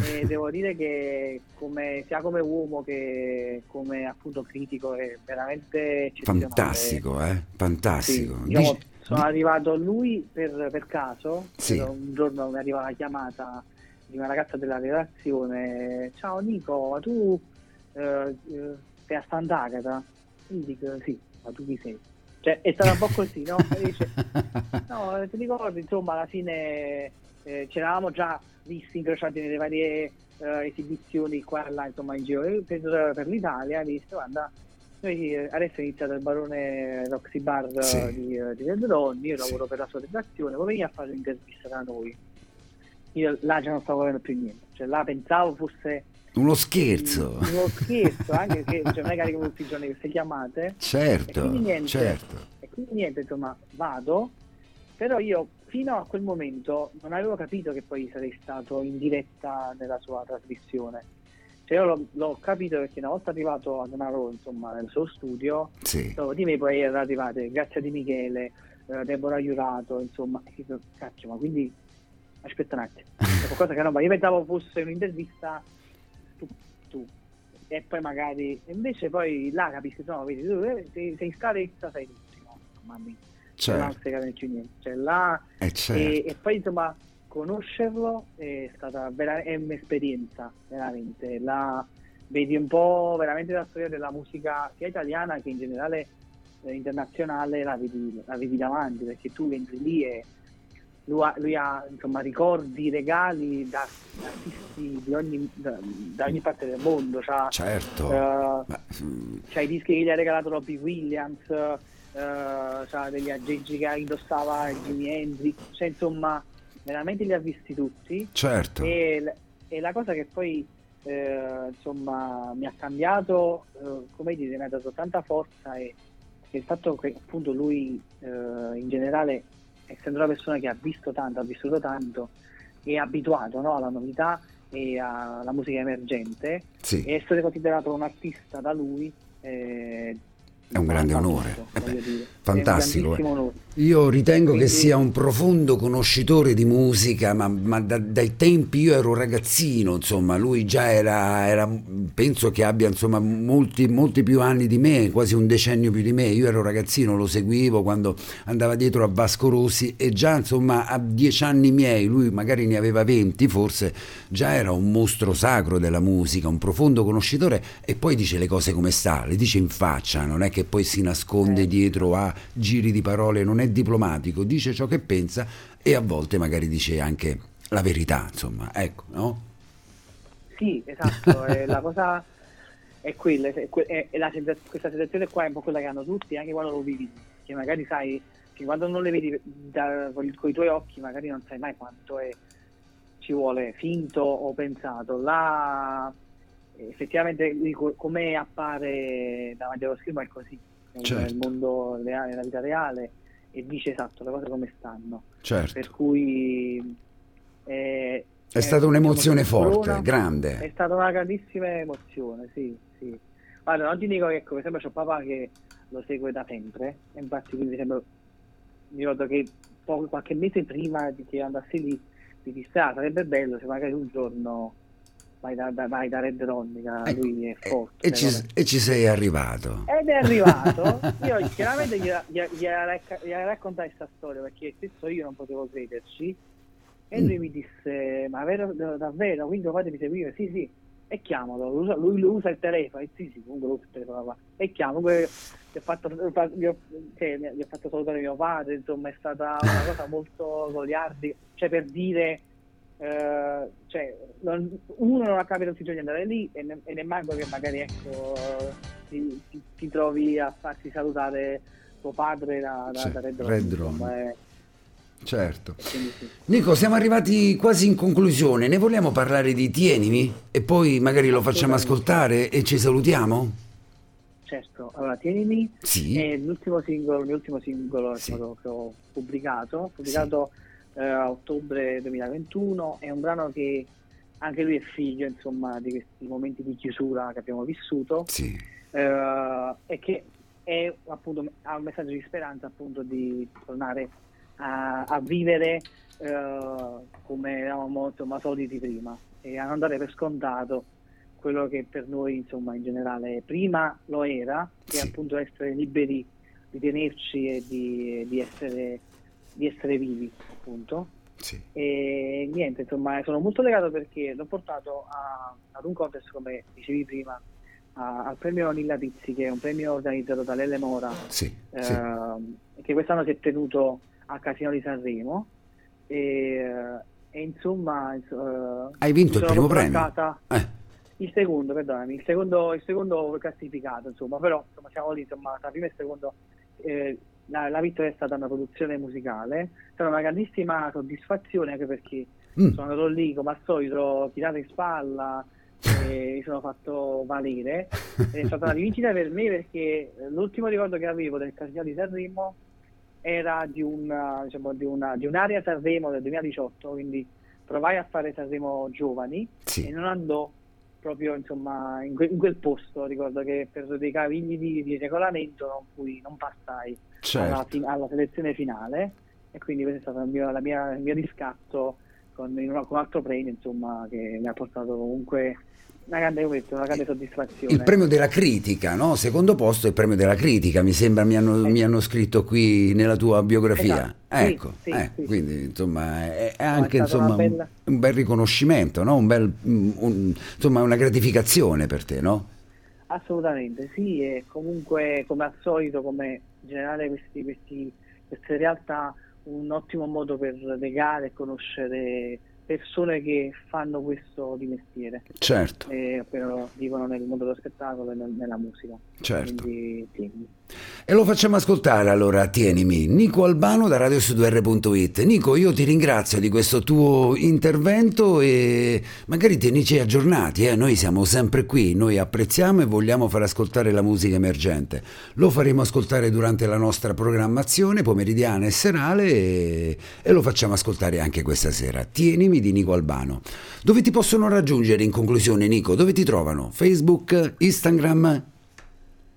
e devo dire che come, sia come uomo che come appunto critico è veramente fantastico, eh? Fantastico. Sì, diciamo, sono arrivato lui per, per caso, Sì. Un giorno mi arriva la chiamata di una ragazza della redazione, ciao Nico, ma tu eh, eh, sei a Sant'Agata? Io dico sì, ma tu chi sei? Cioè è stato un po' così, no? Dice, no, ti ricordi, insomma, alla fine eh, ci eravamo già visti incrociati nelle varie eh, esibizioni qua e là, insomma, in giro per, per l'Italia, hai visto, guarda, noi eh, adesso è iniziato il barone Roxy Bar Sì. di, eh, di Red Ronny, io Sì. lavoro per la sua redazione, come veniva a fare un'intervista da noi? Io là già non stavo capendo più niente, cioè là pensavo fosse Uno scherzo. uno scherzo, anche che cioè, non è che arrivo tutti i giorni queste chiamate, e Certo, quindi niente. certo. e quindi niente, insomma, vado, però io fino a quel momento non avevo capito che poi sarei stato in diretta nella sua trasmissione. Cioè io l'ho, l'ho capito perché una volta arrivato a Denaro, insomma, nel suo studio, Sì. dopo di me poi erano arrivate Grazia Di Michele, eh, Deborah Iurato, insomma, e cacchio, ma quindi aspetta un attimo, qualcosa che no, ma io pensavo fosse un'intervista tu, tu. e poi magari, e invece poi là capisci, no, vedi, tu eh, sei, sei in scaletta, sei l'ultimo, mamma mia, là non Certo, capendo più niente, cioè là, eh, e, certo. e poi insomma conoscerlo è stata vera- è un'esperienza veramente. La vedi un po' veramente la storia della musica sia italiana che in generale eh, internazionale la vedi, la vedi davanti perché tu entri lì e lui ha, lui ha, insomma ricordi regali da, artisti di ogni, da, da ogni parte del mondo c'ha, Certo. eh, Ma, mm, c'ha i dischi che gli ha regalato Robbie Williams, eh, c'ha degli aggeggi che indossava Jimi Hendrix, cioè insomma veramente li ha visti tutti certo. e, e la cosa che poi eh, insomma mi ha cambiato, eh, come dire, mi ha dato tanta forza e e il fatto che appunto lui eh, in generale, essendo una persona che ha visto tanto, ha vissuto tanto, è abituato no, alla novità e alla musica emergente, Sì. e essere considerato un artista da lui eh, È un grande onore. Eh beh, fantastico, È un grandissimo eh. onore. Io ritengo che sia un profondo conoscitore di musica, ma, ma da- dai tempi io ero ragazzino, insomma, lui già era, era- penso che abbia insomma molti, molti più anni di me, quasi un decennio più di me. Io ero ragazzino, lo seguivo quando andava dietro a Vasco Rossi e già insomma a dieci anni miei, lui magari ne aveva venti forse, già era un mostro sacro della musica, un profondo conoscitore e poi dice le cose come sta, le dice in faccia, non è che poi si nasconde Eh. dietro a giri di parole, non è diplomatico, dice ciò che pensa e a volte magari dice anche la verità, insomma, ecco, no? Sì, esatto, e la cosa è quella, è è- è la questa sensazione qua è un po' quella che hanno tutti, anche quando lo vivi, che magari sai, che quando non le vedi da- con, i- tuoi occhi magari non sai mai quanto è, ci vuole finto o pensato. Là effettivamente come appare davanti allo schermo è così, nel, Certo. nel mondo reale, nella vita reale, e dice esatto le cose come stanno. Certo. Per cui eh, È stata un'emozione forte. È grande. stata una grandissima emozione, sì, sì. Guarda, non ti dico che, per esempio, c'ho papà che lo segue da sempre, e infatti, quindi, esempio, mi ricordo che poco, qualche mese prima di che andassi lì, mi disse, ah, sarebbe bello se magari un giorno vai da, da- vai da Red Ronny, che Ecco, lui è forte. E ci, e ci sei arrivato. Ed è arrivato, io chiaramente gliela racca- gliela raccontai questa storia perché stesso io non potevo crederci. E lui Mm. mi disse ma vero, davvero? Quindi lo fatemi seguire. Sì sì. E chiamalo. Lui usa, lui, lui usa il telefono. E sì sì comunque lui usa il telefono qua. e chiamo. Gli ho fatto, gli ho, cioè, gli ho fatto salutare mio padre insomma è stata una cosa molto goliardica. Cioè per dire eh, cioè, non- uno non ha capito di andare lì e, ne, e nemmeno che magari ecco, ti, ti- ti trovi a farti salutare tuo padre da, da, Sì, da Red, Red Ronny, insomma, Ronny. eh, Certo. sì. Nico, siamo arrivati quasi in conclusione. Ne vogliamo parlare di Tienimi? E poi magari lo facciamo ascoltare e ci salutiamo? certo allora tienimi Sì. è l'ultimo singolo il mio ultimo singolo Sì. che ho pubblicato ho pubblicato eh, a ottobre 2021 è un brano che anche lui è figlio insomma di questi momenti di chiusura che abbiamo vissuto Sì. eh, e che è appunto ha un messaggio di speranza appunto di tornare a, a vivere eh, come eravamo insomma soliti prima e a non dare per scontato quello che per noi insomma in generale prima lo era che Sì. è appunto essere liberi di tenerci e di, di essere di essere vivi appunto Sì. e niente, insomma, sono molto legato perché l'ho portato a- ad un contest, come dicevi prima, a- al premio Nilla Pizzi, che è un premio organizzato da Lele Mora, Sì. eh, sì. che quest'anno si è tenuto al Casino di Sanremo. E, e insomma... eh, Hai vinto il primo premio? Eh, Il secondo, perdonami, il secondo, il secondo classificato, insomma, però insomma, siamo lì, insomma, tra primo e secondo eh, la, la vittoria è stata una produzione musicale, è stata una grandissima soddisfazione anche perché mm, sono andato lì come al solito, tirato in spalla, e mi sono fatto valere, è stata una vincita per me perché l'ultimo ricordo che avevo del Casino di Sanremo era di, una, diciamo, di, una, di un'area Sanremo del 2018, quindi provai a fare Sanremo giovani sì. e non andò proprio insomma in, que- in quel posto. Ricordo che per dei cavigli di, di regolamento non, fui, non passai Certo. fin- alla selezione finale e quindi questo è stato il mio, la mia- il mio riscatto con, con un altro premio insomma che mi ha portato comunque una grande, una grande soddisfazione Il premio della critica, no? Secondo posto è il premio della critica, mi sembra mi hanno, Eh. mi hanno scritto qui nella tua biografia. Esatto, sì, Ecco, sì, eh, sì. quindi insomma è, è è anche una insomma, un- bella- un, bel riconoscimento, no? un bel, un- insomma una gratificazione per te, no? Assolutamente, sì, e comunque come al solito, come generale questi, questi, queste realtà, un ottimo modo per legare e conoscere persone che fanno questo di mestiere, Certo, e però vivono nel mondo dello spettacolo e nel- nella musica. certo. Quindi. E lo facciamo ascoltare allora, tienimi, Nico Albano da radiosudr.it. Nico, io ti ringrazio di questo tuo intervento e magari tienici aggiornati, eh? noi siamo sempre qui, noi apprezziamo e vogliamo far ascoltare la musica emergente. Lo faremo ascoltare durante la nostra programmazione pomeridiana e serale e, e lo facciamo ascoltare anche questa sera. Tienimi di Nico Albano. Dove ti possono raggiungere in conclusione, Nico? Dove ti trovano? Facebook, Instagram?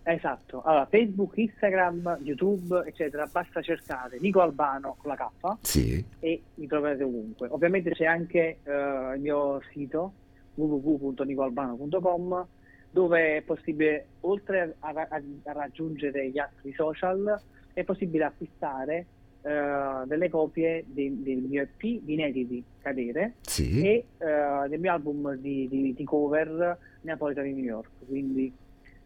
Esatto, allora Facebook, Instagram, YouTube, eccetera, basta cercare Nico Albano con la K Sì. e mi troverete ovunque. Ovviamente c'è anche eh, il mio sito www.nicoalbano.com dove è possibile, oltre a, a- a raggiungere gli altri social, è possibile acquistare eh, delle copie dei- del mio EP di inediti Cadere Sì. e eh, del mio album di, di- di cover Neapolitan di New York. Quindi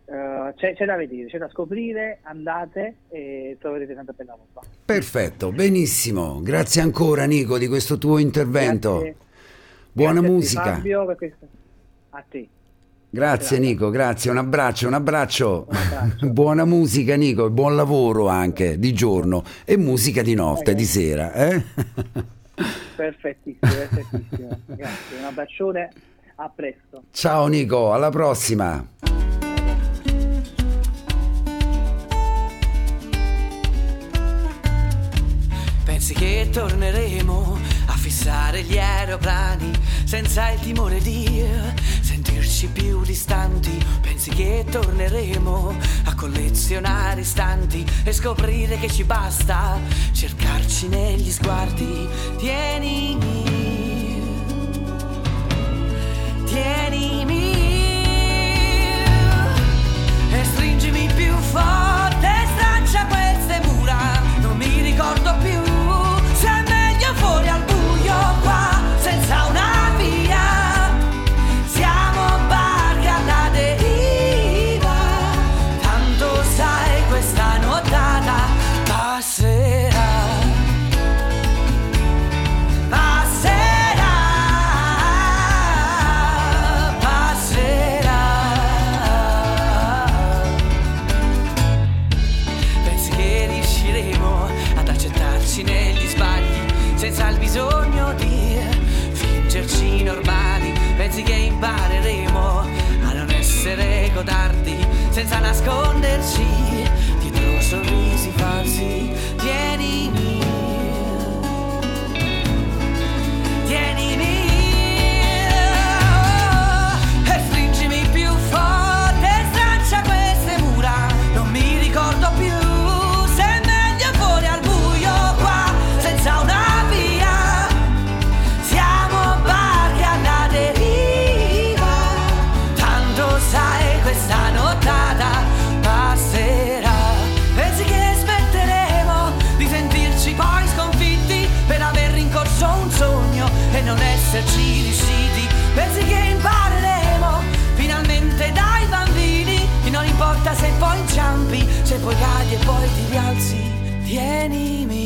eh, c'è, c'è da vedere, c'è da scoprire, andate e troverete tanta bella roba. Perfetto, benissimo. Grazie ancora Nico di questo tuo intervento. Grazie. Buona Grazie a te, musica. Fabio, per questo. A te. Grazie Nico, grazie, un abbraccio, un abbraccio. Un abbraccio. Buona musica Nico e buon lavoro anche di giorno e musica di notte, Eh. di sera. Eh? Perfettissimo, perfettissimo. Grazie, un abbraccione, a presto. Ciao Nico, alla prossima. Pensi che torneremo fissare gli aeroplani senza il timore di sentirci più distanti? Pensi che torneremo a collezionare istanti e scoprire che ci basta cercarci negli sguardi? Tienimi, tienimi e stringimi più forte, se poi inciampi, se poi cadi e poi ti rialzi, tienimi.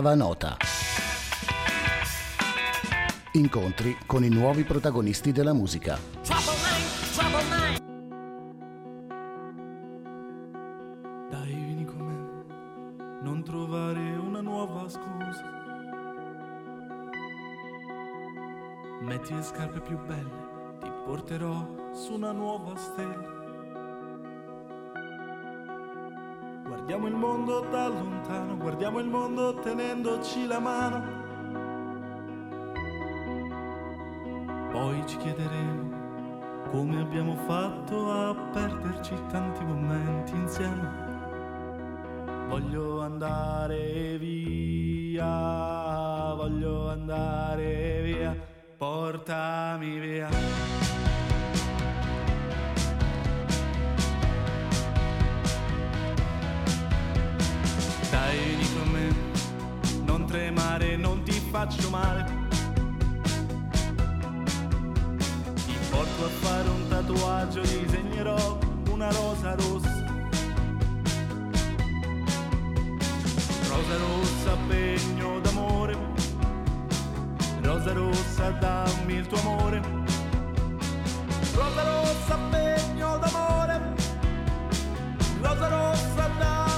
L'ottava nota. Incontri con i nuovi protagonisti della musica. Dai, vieni con me, non trovare una nuova scusa. Metti le scarpe più belle, ti porterò su una nuova stella. Guardiamo il mondo da lontano, guardiamo il mondo tenendoci la mano. Poi ci chiederemo come abbiamo fatto a perderci tanti momenti insieme. Voglio andare via, voglio andare via, portami via. Tremare, non ti faccio male. Ti porto a fare un tatuaggio, disegnerò una rosa rossa. Rosa rossa, pegno d'amore. Rosa rossa, dammi il tuo amore. Rosa rossa, pegno d'amore. Rosa rossa, dammi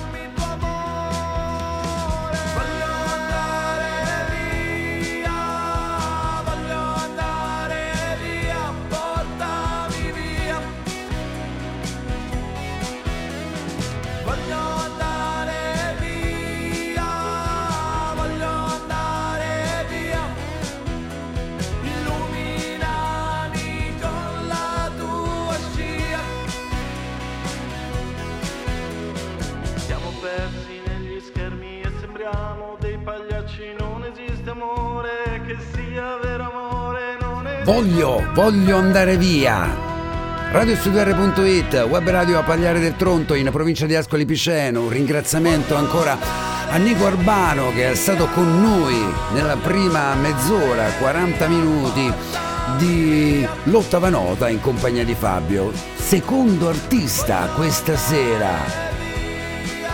Voglio, voglio andare via. Radiostudiare.it, web radio a Pagliare del Tronto in provincia di Ascoli Piceno. Un ringraziamento ancora a Nico Arbano che è stato con noi nella prima mezz'ora, 40 minuti di l'ottava nota in compagnia di Fabio. Secondo artista questa sera.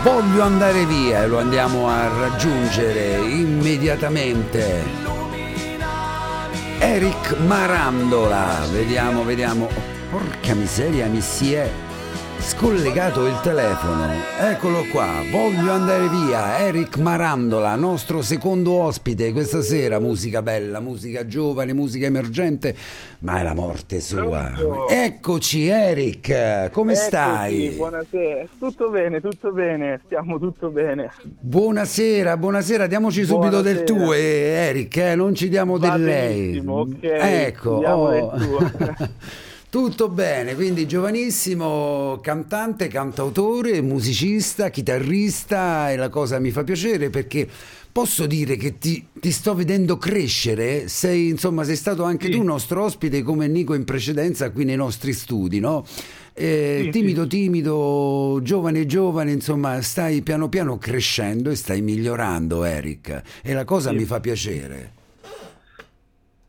Voglio andare via e lo andiamo a raggiungere immediatamente. Eric Marandola, vediamo, vediamo. Porca miseria, mi si è scollegato il telefono. Eccolo qua, voglio andare via. Eric Marandola, nostro secondo ospite questa sera. Musica bella, musica giovane, musica emergente, ma è la morte sua. Pronto? Eccoci, Eric, come Eccoci, stai? Buonasera, tutto bene, tutto bene, stiamo tutto bene. Buonasera, buonasera, diamoci subito del Buonasera. tu, eh, Eric, eh, non ci diamo Va del lei. benissimo, ok, Ecco, oh. del tu. Tutto bene, quindi giovanissimo cantante, cantautore, musicista, chitarrista e la cosa mi fa piacere perché posso dire che ti, ti sto vedendo crescere, sei insomma sei stato anche Sì. tu nostro ospite come Nico in precedenza qui nei nostri studi, no? Eh, Sì, timido, sì. timido, giovane, giovane, insomma, stai piano piano crescendo e stai migliorando, Eric. E la cosa mi fa piacere.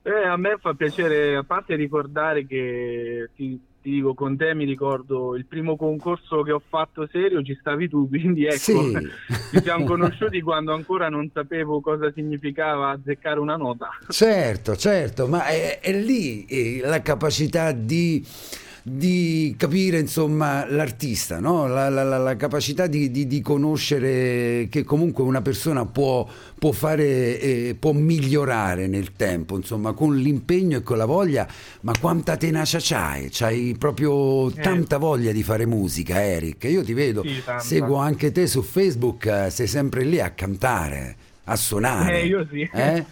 Eh, a me fa piacere, a parte ricordare che ti, ti dico, con te mi ricordo il primo concorso che ho fatto serio, ci stavi tu, quindi ecco, Sì. ci siamo conosciuti quando ancora non sapevo cosa significava azzeccare una nota. Certo, certo, ma è, è lì eh, la capacità di di capire insomma l'artista, no? la, la, la, capacità di, di, di, conoscere che comunque una persona può, può fare, eh, può migliorare nel tempo, insomma con l'impegno e con la voglia, ma quanta tenacia c'hai? C'hai proprio eh. tanta voglia di fare musica Eric, io ti vedo, sì, seguo anche te su Facebook, eh, sei sempre lì a cantare, a suonare. Eh, io sì. Eh?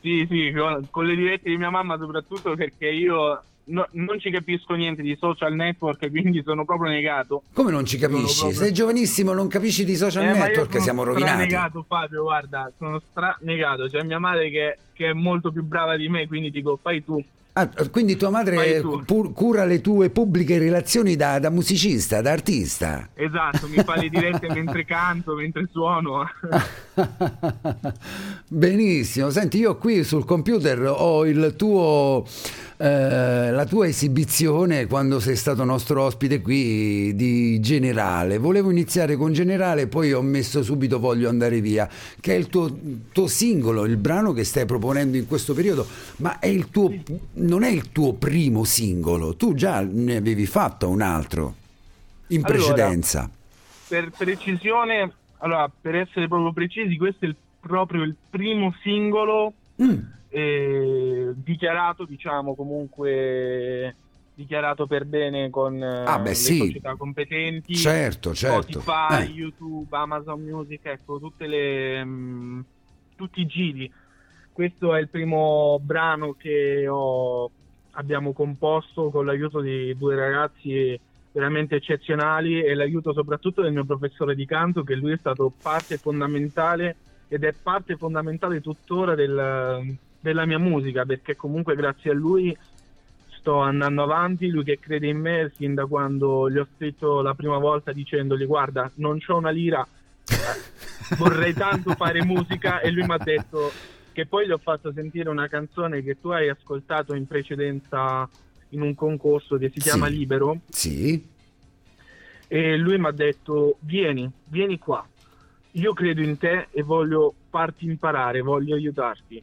Sì, sì, con le dirette di mia mamma soprattutto perché io no, non ci capisco niente di social network, quindi sono proprio negato. Come non ci capisci? Proprio... Sei giovanissimo, non capisci di social eh, network, siamo rovinati. Sono negato Fabio, guarda, sono stranegato. C'è mia madre che, che è molto più brava di me, quindi dico fai tu. Ah, quindi tua madre pur, cura le tue pubbliche relazioni da, da, musicista, da artista. Esatto, mi fa le dirette mentre canto, mentre suono. Benissimo, senti, io qui sul computer ho il tuo eh, la tua esibizione quando sei stato nostro ospite qui di Generale. Volevo iniziare con Generale, poi ho messo subito Voglio andare via, che è il tuo, tuo singolo, il brano che stai proponendo in questo periodo, ma è tuo, non è il tuo primo singolo, tu già ne avevi fatto un altro in precedenza. Allora, per precisione, allora, per essere proprio precisi, questo è il, proprio il primo singolo. Mm eh, dichiarato, diciamo, comunque dichiarato per bene con ah, beh, le sì. società competenti, certo, certo. Spotify, eh. YouTube, Amazon Music, ecco, tutte le, mh, mm, tutti i giri. Questo è il primo brano che ho, abbiamo composto con l'aiuto di due ragazzi veramente eccezionali e l'aiuto soprattutto del mio professore di canto che lui è stato parte fondamentale ed è parte fondamentale tuttora del, della mia musica perché comunque grazie a lui sto andando avanti, lui che crede in me sin da quando gli ho scritto la prima volta dicendogli guarda non c'ho una lira, vorrei tanto fare musica e lui mi ha detto che poi gli ho fatto sentire una canzone che tu hai ascoltato in precedenza in un concorso che si chiama sì. Libero. Sì. E lui mi ha detto vieni, vieni qua, io credo in te e voglio farti imparare, voglio aiutarti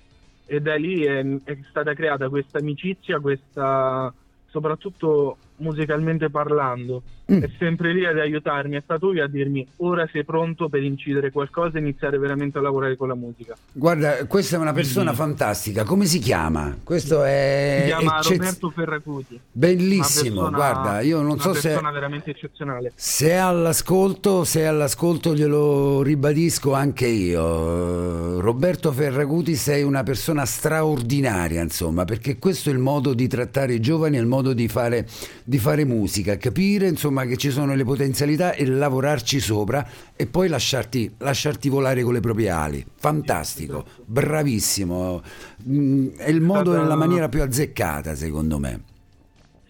e da lì è, è stata creata questa amicizia, questa soprattutto musicalmente parlando, mm. è sempre lì ad aiutarmi, è stato lui a dirmi ora sei pronto per incidere qualcosa e iniziare veramente a lavorare con la musica. Guarda, questa è una persona Quindi, fantastica, come si chiama? Questo è... Si chiama eccez... Roberto Ferracuti. Bellissimo, persona, guarda, io non so se... Una persona veramente eccezionale. Se è all'ascolto, se è all'ascolto glielo ribadisco anche io. Roberto Ferracuti sei una persona straordinaria, insomma, perché questo è il modo di trattare i giovani, è il modo di fare di fare musica, capire insomma che ci sono le potenzialità e lavorarci sopra e poi lasciarti, lasciarti volare con le proprie ali. Fantastico, bravissimo. Mm, è il modo e la maniera più azzeccata secondo me.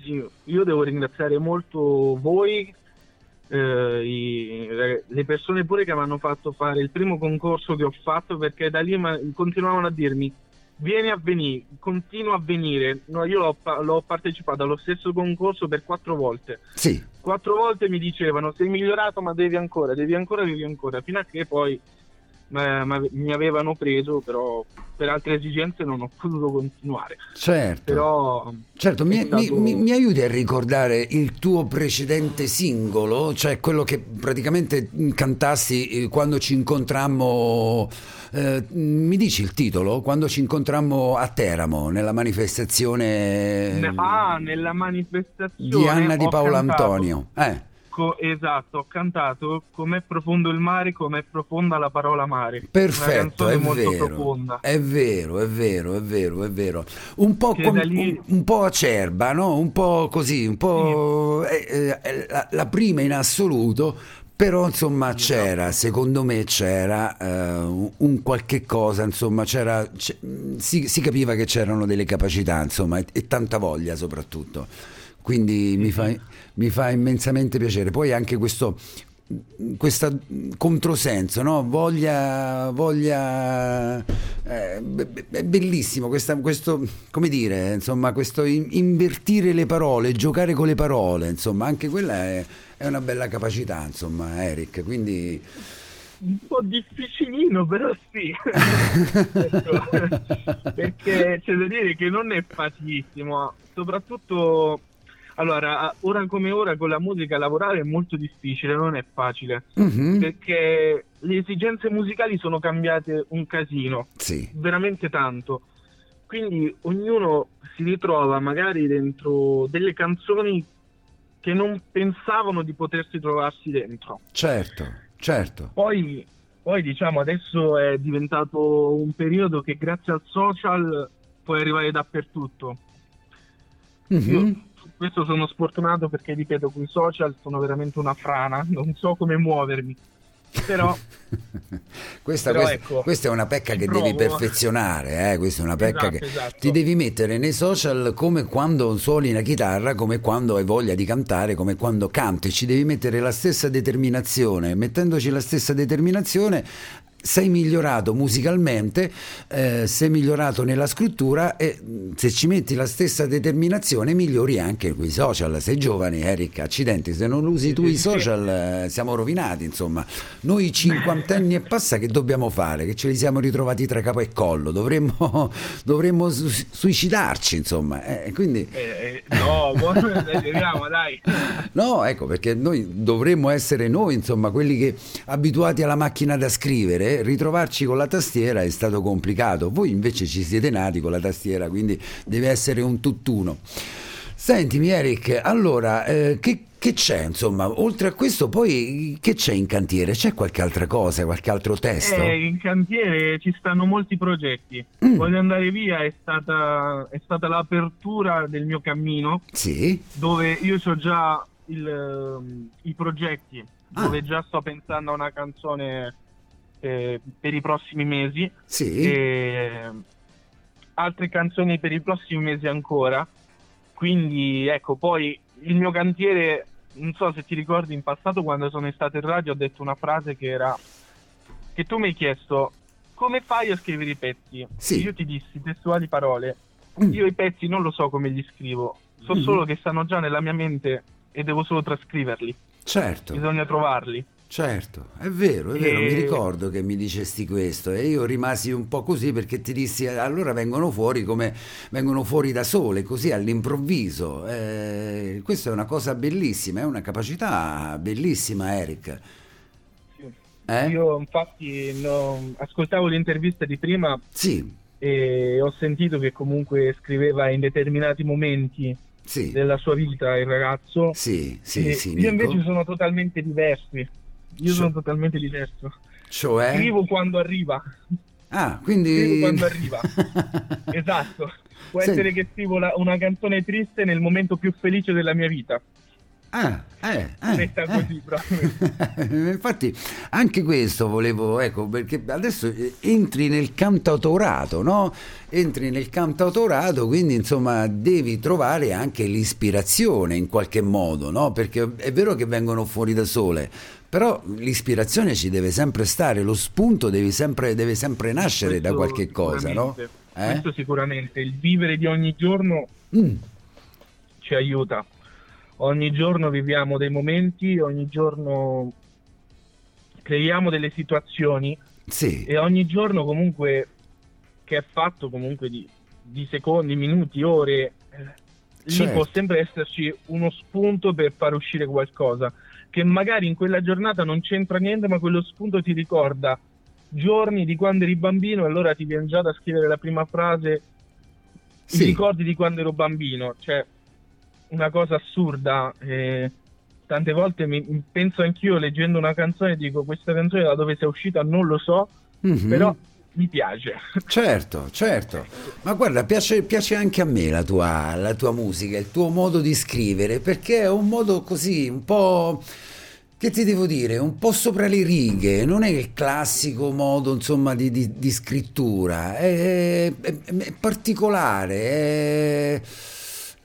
io devo ringraziare molto voi, eh, i, le persone pure che mi hanno fatto fare il primo concorso che ho fatto perché da lì continuavano a dirmi viene a venire, continua a venire. No, io l'ho, l'ho, partecipato allo stesso concorso per quattro volte. Sì. Quattro volte mi dicevano sei migliorato ma devi ancora, devi ancora, devi ancora, fino a che poi ma, ma, mi avevano preso, però per altre esigenze non ho potuto continuare. Certo, però certo mi, stato... mi, mi, aiuti a ricordare il tuo precedente singolo, cioè quello che praticamente cantassi eh, quando ci incontrammo. Eh, mi dici il titolo? Quando ci incontrammo a Teramo nella manifestazione. Ah, nella manifestazione di Anna di Paolo cantato. Antonio. Eh ecco, esatto, ho cantato Com'è profondo il mare, com'è profonda la parola mare. Perfetto, è vero. È vero, è vero, è vero, è vero. Un po', com- lì... un, un po', acerba, no? Un po' così, un po' sì. eh, eh, la, la prima in assoluto, però insomma esatto. c'era, secondo me c'era uh, un qualche cosa, insomma c'era, si, si, capiva che c'erano delle capacità, insomma, e, e tanta voglia soprattutto. Quindi mi fa, mi fa immensamente piacere. Poi anche questo questo controsenso, no? voglia, voglia eh, è bellissimo questa, questo, come dire, insomma, questo invertire le parole, giocare con le parole, insomma, anche quella è, è una bella capacità, insomma, Eric, quindi un po' difficilino, però sì. ecco. Perché c'è da dire che non è facilissimo, soprattutto Allora, ora come ora con la musica lavorare è molto difficile, non è facile, Mhm. perché le esigenze musicali sono cambiate un casino, Sì. veramente tanto. Quindi ognuno si ritrova magari dentro delle canzoni che non pensavano di potersi trovarsi dentro. Certo, certo. Poi, poi diciamo adesso è diventato un periodo che grazie al social puoi arrivare dappertutto. Mhm. Io questo sono sfortunato perché, ripeto, con i social sono veramente una frana, non so come muovermi. Però, Questa, Però questa- ecco, questa è una pecca che devi provo. perfezionare, eh, questa è una pecca Esatto, che esatto. ti devi mettere nei social come quando suoni la chitarra, come quando hai voglia di cantare, come quando canti, ci devi mettere la stessa determinazione, mettendoci la stessa determinazione sei migliorato musicalmente, eh, sei migliorato nella scrittura e mh, se ci metti la stessa determinazione migliori anche i social. Sei giovane, Eric, accidenti, se non usi tu i social eh, siamo rovinati, insomma. Noi cinquantenni e passa che dobbiamo fare? Che ce li siamo ritrovati tra capo e collo, dovremmo, dovremmo su- suicidarci, insomma. Eh, quindi... eh, eh, no, vediamo, dai. No, ecco, perché noi dovremmo essere noi, insomma, quelli che abituati alla macchina da scrivere, ritrovarci con la tastiera è stato complicato. Voi invece ci siete nati con la tastiera, quindi deve essere un tutt'uno. Sentimi Eric, allora, eh, che, che c'è, insomma, oltre a questo poi che c'è in cantiere? C'è qualche altra cosa, qualche altro testo? Eh, in cantiere ci stanno molti progetti. Mm. Voglio andare via è stata, è stata l'apertura del mio cammino Sì? dove io ho già il, ehm, i progetti, Ah. dove già sto pensando a una canzone eh, per i prossimi mesi Sì? e altre canzoni per i prossimi mesi ancora. Quindi ecco, poi il mio cantiere, non so se ti ricordi in passato quando sono stato in radio ho detto una frase che era che tu mi hai chiesto come fai a scrivere i pezzi? Sì. Io ti dissi testuali parole. Mm. Io i pezzi non lo so come li scrivo, so Mhm. solo che stanno già nella mia mente e devo solo trascriverli. Certo. Bisogna trovarli. Certo, è vero, è vero, E- mi ricordo che mi dicesti questo e io rimasi un po' così perché ti dissi "Eh, allora vengono fuori come vengono fuori da sole, così all'improvviso. Eh, questa è una cosa bellissima, è una capacità bellissima, Eric. Sì. Eh? Io infatti no- ascoltavo l'intervista di prima Sì, e ho sentito che comunque scriveva in determinati momenti sì, della sua vita il ragazzo. sì, sì, sì, io Nico. invece sono totalmente diversi. Io Cioè- sono totalmente diverso. Cioè? Scrivo quando arriva. Ah, quindi... Scrivo quando arriva. Esatto. Può Senti- essere che scrivo la- una canzone triste nel momento più felice della mia vita. Ah, eh, eh, Metta eh. così proprio. Infatti anche questo volevo, ecco, perché adesso eh, entri nel cantautorato, no? Entri nel cantautorato, quindi insomma devi trovare anche l'ispirazione in qualche modo, no? Perché è vero che vengono fuori da sole, però l'ispirazione ci deve sempre stare, lo spunto deve sempre, deve sempre nascere da Questo qualche cosa, no? Eh? Questo sicuramente. Il vivere di ogni giorno Mm, ci aiuta. Ogni giorno viviamo dei momenti, ogni giorno creiamo delle situazioni sì, e ogni giorno comunque che è fatto comunque di, di secondi, minuti, ore, eh, lì Certo. può sempre esserci uno spunto per far uscire qualcosa che magari in quella giornata non c'entra niente, ma quello spunto ti ricorda giorni di quando eri bambino e allora ti viene già da scrivere la prima frase Sì. ricordi di quando ero bambino, cioè una cosa assurda. eh, tante volte mi, penso anch'io leggendo una canzone dico questa canzone da dove sia uscita non lo so, Mhm. però mi piace. Certo, certo. Ma guarda, piace, piace anche a me la tua, la tua musica, il tuo modo di scrivere, perché è un modo così, un po'... Che ti devo dire? Un po' sopra le righe, non è il classico modo, insomma, di, di- di scrittura, è, è- è particolare, è...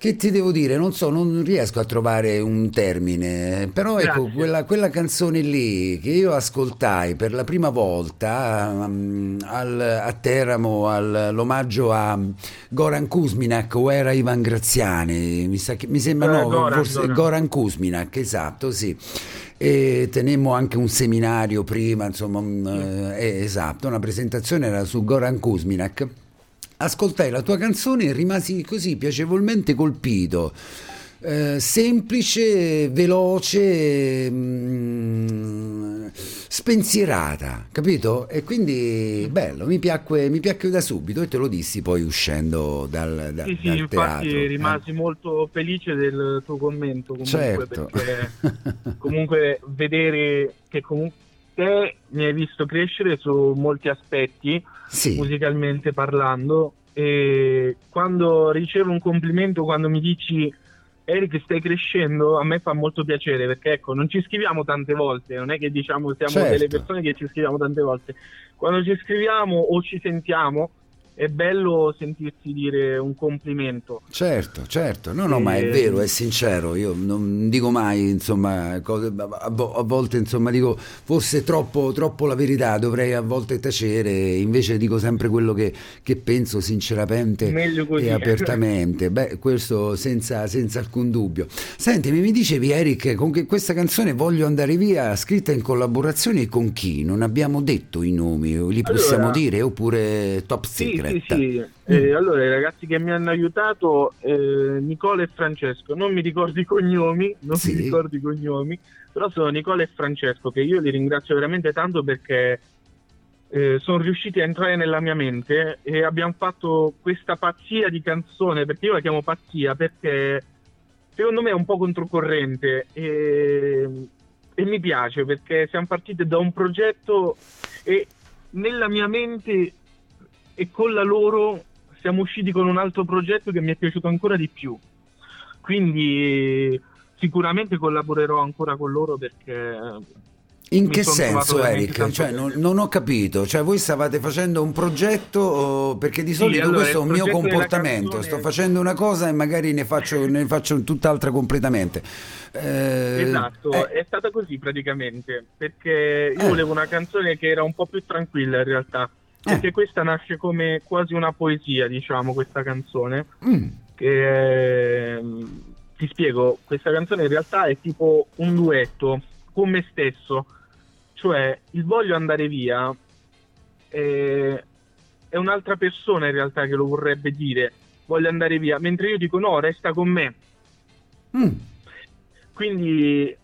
Che ti devo dire? Non so, non riesco a trovare un termine, però ecco, quella, quella canzone lì che io ascoltai per la prima volta um, al- a Teramo al- l'omaggio a Goran Kuzminak o era Ivan Graziani, mi, sa che- mi sembra Eh, no, Goran, forse Goran. Goran Kuzminak, esatto, sì. E tenemmo anche un seminario prima, insomma, un, eh, esatto, una presentazione era su Goran Kuzminak. Ascoltai la tua canzone e rimasi così piacevolmente colpito. eh, semplice, veloce, mm, spensierata, capito? E quindi bello, mi piacque, mi piacque da subito e te lo dissi poi uscendo dal, da, Sì, sì, dal infatti teatro. rimasi molto felice del tuo commento comunque Certo. perché comunque vedere che comunque te mi hai visto crescere su molti aspetti Sì, musicalmente parlando e quando ricevo un complimento quando mi dici Eric stai crescendo a me fa molto piacere perché ecco non ci scriviamo tante volte non è che diciamo siamo Certo. delle persone che ci scriviamo tante volte quando ci scriviamo o ci sentiamo è bello sentirsi dire un complimento certo, certo. No, no, ma è E- vero, è sincero. Io non dico mai, insomma, cose, a, vo- a volte, insomma, dico forse troppo, troppo la verità, dovrei a volte tacere, invece dico sempre quello che, che penso sinceramente e apertamente. Beh, questo senza, senza alcun dubbio. Senti, mi dicevi, Eric, con che questa canzone Voglio andare via, scritta in collaborazione con chi? Non abbiamo detto i nomi, li possiamo Allora- dire oppure top Sì, secret? sì, sì. Eh, allora, i ragazzi che mi hanno aiutato, eh, Nicola e Francesco, non mi ricordo i cognomi, non Sì. mi ricordo i cognomi, però sono Nicola e Francesco che io li ringrazio veramente tanto perché eh, sono riusciti a entrare nella mia mente e abbiamo fatto questa pazzia di canzone, perché io la chiamo pazzia perché secondo me è un po' controcorrente e, e mi piace perché siamo partiti da un progetto e nella mia mente e con la loro siamo usciti con un altro progetto che mi è piaciuto ancora di più. Quindi sicuramente collaborerò ancora con loro perché In mi che senso, Eric? Cioè, non, non ho capito. Cioè, voi stavate facendo un progetto perché di Sì, solito allora, questo è un mio comportamento. canzone- Sto facendo una cosa e magari ne faccio, ne faccio tutt'altra completamente. Eh, Esatto, eh, è stata così praticamente, perché io Eh. volevo una canzone che era un po' più tranquilla in realtà, perché questa nasce come quasi una poesia, diciamo, questa canzone, mm, che ehm, ti spiego, questa canzone in realtà è tipo un duetto con me stesso, cioè il voglio andare via eh, è un'altra persona in realtà che lo vorrebbe dire, voglio andare via, mentre io dico no, resta con me. mm. Quindi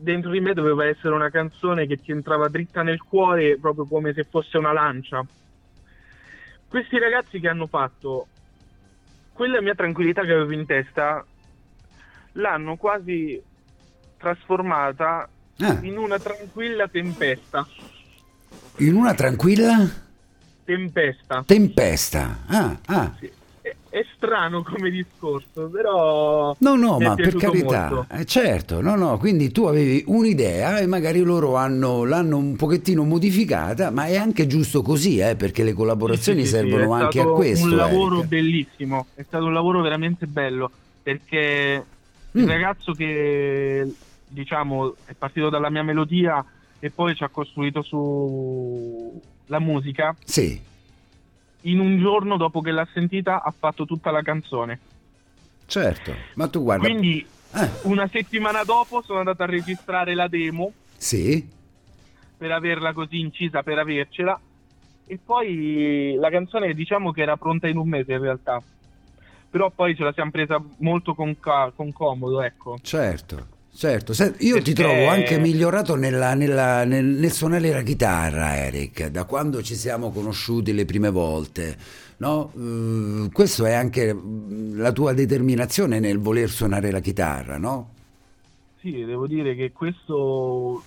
dentro di me doveva essere una canzone che ti entrava dritta nel cuore proprio come se fosse una lancia. Questi ragazzi che hanno fatto quella mia tranquillità che avevo in testa l'hanno quasi trasformata Ah, in una tranquilla tempesta. in una tranquilla Tempesta. tempesta. Ah, ah. Sì. È, è strano come discorso, però No, no, è ma per carità, eh, certo, no, no, quindi tu avevi un'idea e magari loro hanno, l'hanno un pochettino modificata, ma è anche giusto così, eh, perché le collaborazioni Sì, sì, sì, servono è anche a stato questo. un lavoro Eric. bellissimo, è stato un lavoro veramente bello perché il Mm. ragazzo che diciamo è partito dalla mia melodia e poi ci ha costruito su la musica, Sì, in un giorno dopo che l'ha sentita ha fatto tutta la canzone. certo, ma tu guarda... Quindi eh, una settimana dopo sono andato a registrare la demo. Sì, per averla così incisa per avercela. E poi la canzone diciamo che era pronta in un mese in realtà. Però poi ce la siamo presa molto con, ca- con comodo ecco. Certo. Certo, io ti Perché- trovo anche migliorato nella- nella- nel, nel suonare la chitarra, Eric, da quando ci siamo conosciuti le prime volte. No? Eh, questo è anche mm, la tua determinazione nel voler suonare la chitarra, no? sì devo dire che questo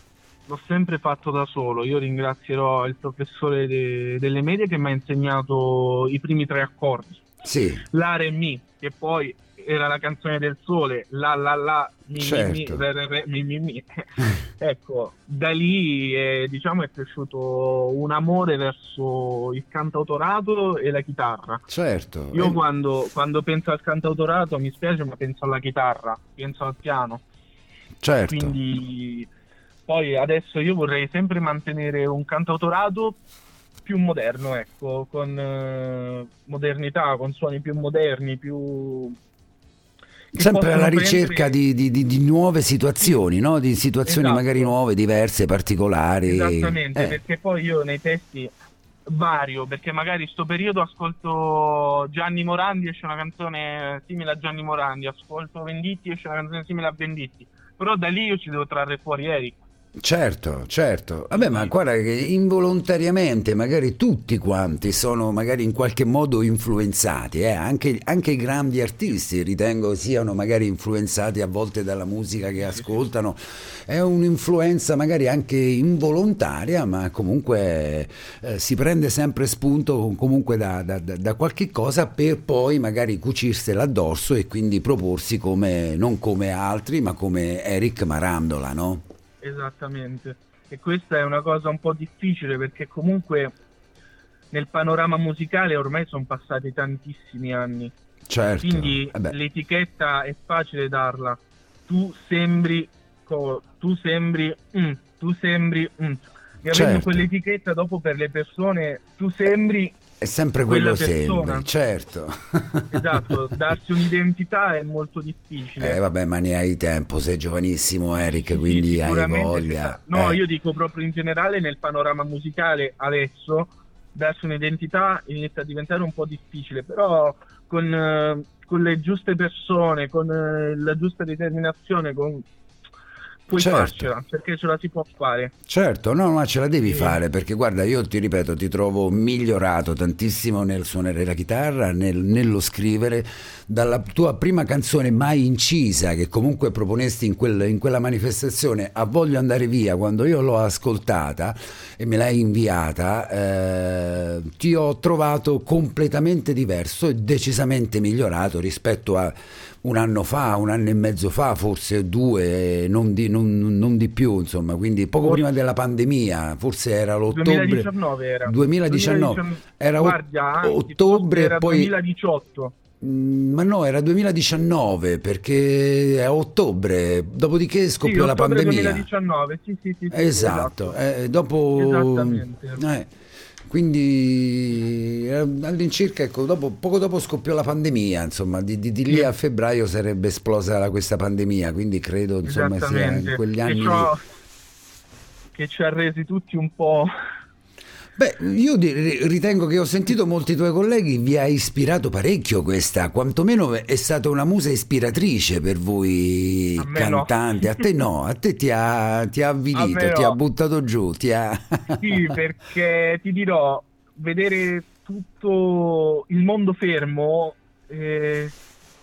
l'ho sempre fatto da solo io ringrazierò il professore de- delle medie che mi ha insegnato i primi tre accordi Sì, la re mi che poi era la canzone del sole la la la mi Certo. mi re, re, mi mi mi ecco da lì eh, diciamo è cresciuto un amore verso il cantautorato e la chitarra certo. io Eh, quando, quando penso al cantautorato mi spiace ma penso alla chitarra penso al piano certo. quindi poi adesso io vorrei sempre mantenere un cantautorato più moderno, ecco, con eh, modernità, con suoni più moderni, più... Sempre alla prendere- ricerca di, di- di- di nuove situazioni, no? Di situazioni Esatto. magari nuove, diverse, particolari. Esattamente, Eh, perché poi io nei testi vario, perché magari in sto periodo ascolto Gianni Morandi, esce una canzone simile a Gianni Morandi, ascolto Venditti, esce una canzone simile a Venditti, però da lì io ci devo trarre fuori Eric. Certo, certo. Vabbè, ma guarda che involontariamente magari tutti quanti sono magari in qualche modo influenzati, eh? anche, anche, i grandi artisti ritengo siano magari influenzati a volte dalla musica che ascoltano. È un'influenza magari anche involontaria, ma comunque eh, si prende sempre spunto comunque da, da, da, qualche cosa per poi magari cucirsela addosso e quindi proporsi come, non come altri, ma come Eric Marandola, no? Esattamente. E questa è una cosa un po' difficile perché comunque nel panorama musicale ormai sono passati tantissimi anni. Certo. Quindi eh l'etichetta è facile darla. Tu sembri, tu sembri, mm, tu sembri, mm. E certo. quell'etichetta dopo per le persone, tu sembri è sempre quello sempre, certo. Esatto, darsi un'identità è molto difficile. Eh vabbè, ma ne hai tempo, sei giovanissimo Eric, sì, quindi hai voglia. No, eh. io dico proprio in generale nel panorama musicale adesso darsi un'identità inizia a diventare un po' difficile, però con, eh, con le giuste persone, con eh, la giusta determinazione, con puoi certo. farcela perché ce la si può fare. Certo, no, ma ce la devi sì. fare perché guarda, io ti ripeto, ti trovo migliorato tantissimo nel suonare la chitarra, nel, nello scrivere, dalla tua prima canzone mai incisa che comunque proponesti in, quel, in quella manifestazione a Voglio andare via, quando io l'ho ascoltata e me l'hai inviata, eh, ti ho trovato completamente diverso e decisamente migliorato rispetto a un anno fa, un anno e mezzo fa, forse due, non di, non, non di più, insomma, quindi poco forse, prima della pandemia, forse era l'ottobre 2019 era 2019, 2019 era Guardia, ottobre era poi 2018 mm, ma no, era 2019 perché è ottobre, dopodiché scoppiò sì, la pandemia. 2019, sì, sì, sì, esatto. esatto. Eh, dopo Esattamente. Eh, quindi eh, all'incirca ecco, dopo, poco dopo scoppiò la pandemia insomma di, di, di lì a febbraio sarebbe esplosa questa pandemia quindi credo insomma sia in quegli anni che, che ci ha resi tutti un po' Beh, io ritengo che ho sentito molti tuoi colleghi, vi ha ispirato parecchio questa, quantomeno è stata una musa ispiratrice per voi a cantanti. No. A te no, a te ti ha, ti ha avvilito, no. ti ha buttato giù. Ti ha... Sì, perché ti dirò, vedere tutto il mondo fermo, eh,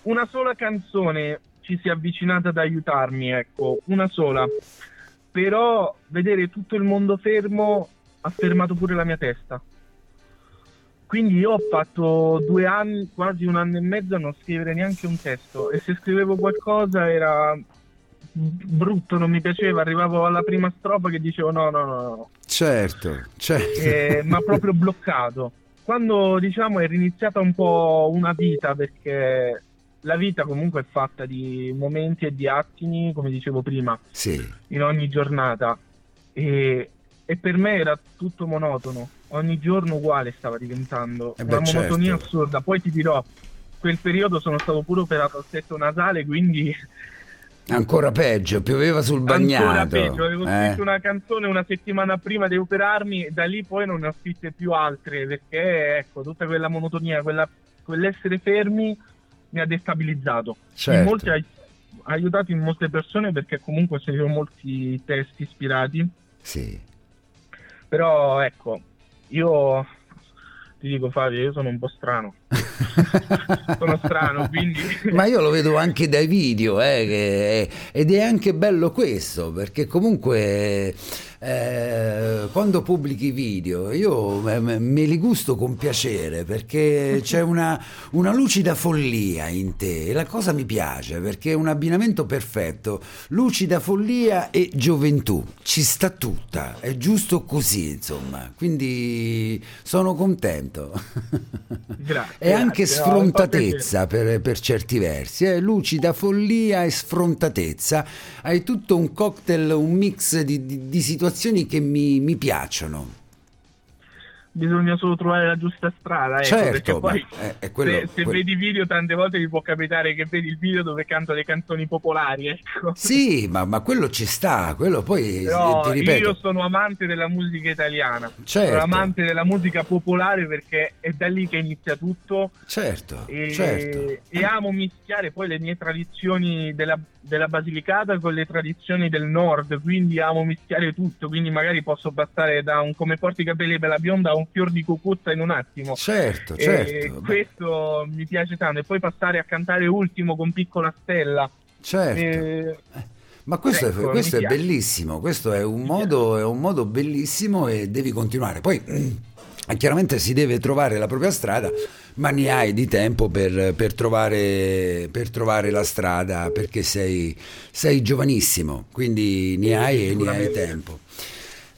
una sola canzone ci si è avvicinata ad aiutarmi, ecco, una sola. Però vedere tutto il mondo fermo ha fermato pure la mia testa. Quindi io ho fatto due anni, quasi un anno e mezzo a non scrivere neanche un testo e se scrivevo qualcosa era brutto, non mi piaceva, arrivavo alla prima strofa che dicevo no, no, no, no. Certo, certo. Eh, ma proprio bloccato. Quando diciamo è riniziata un po' una vita perché la vita comunque è fatta di momenti e di attimi, come dicevo prima, sì. in ogni giornata. E e per me era tutto monotono, ogni giorno uguale stava diventando, eh beh, una monotonia certo. assurda. Poi ti dirò, quel periodo sono stato pure operato al setto nasale, quindi... Ancora peggio, pioveva sul bagnato. Ancora peggio, avevo eh? scritto una canzone una settimana prima di operarmi e da lì poi non ne ho scritte più altre, perché ecco, tutta quella monotonia, quella, quell'essere fermi mi ha destabilizzato. Certo. In molti ha aiutato in molte persone perché comunque seguivo molti testi ispirati. Sì però ecco, io ti dico Fabio, io sono un po' strano. sono strano, quindi... Ma io lo vedo anche dai video, eh, è, ed è anche bello questo, perché comunque eh, quando pubblichi video io me, me, li gusto con piacere, perché c'è una, una, lucida follia in te e la cosa mi piace, perché è un abbinamento perfetto, lucida follia e gioventù, ci sta tutta, è giusto così, insomma, quindi sono contento. Grazie. e anche sfrontatezza per, per, certi versi, eh? lucida follia e sfrontatezza. Hai tutto un cocktail, un mix di, di, di situazioni che mi, mi piacciono. Bisogna solo trovare la giusta strada. Ecco, Certo, perché poi è- è quello- se, se que- vedi video tante volte ti può capitare che vedi il video dove canto le canzoni popolari. Ecco. Sì, ma, ma quello ci sta, quello poi Però ti ripeto. io sono amante della musica italiana, Certo. sono amante della musica popolare perché è da lì che inizia tutto Certo, e, certo. e amo mischiare poi le mie tradizioni della, della Basilicata con le tradizioni del nord, quindi amo mischiare tutto, quindi magari posso passare da un come porti i capelli e bella bionda a un fior di cucuzza in un attimo. Certo, certo. questo mi piace tanto e poi passare a cantare ultimo con piccola stella. Certo. E- Ma questo, Ecco, è, questo è bellissimo, questo è un, modo, è un modo bellissimo e devi continuare. Poi eh, chiaramente si deve trovare la propria strada, ma ne hai di tempo per, per trovare, per trovare la strada perché sei, sei giovanissimo, quindi ne hai e ne hai tempo.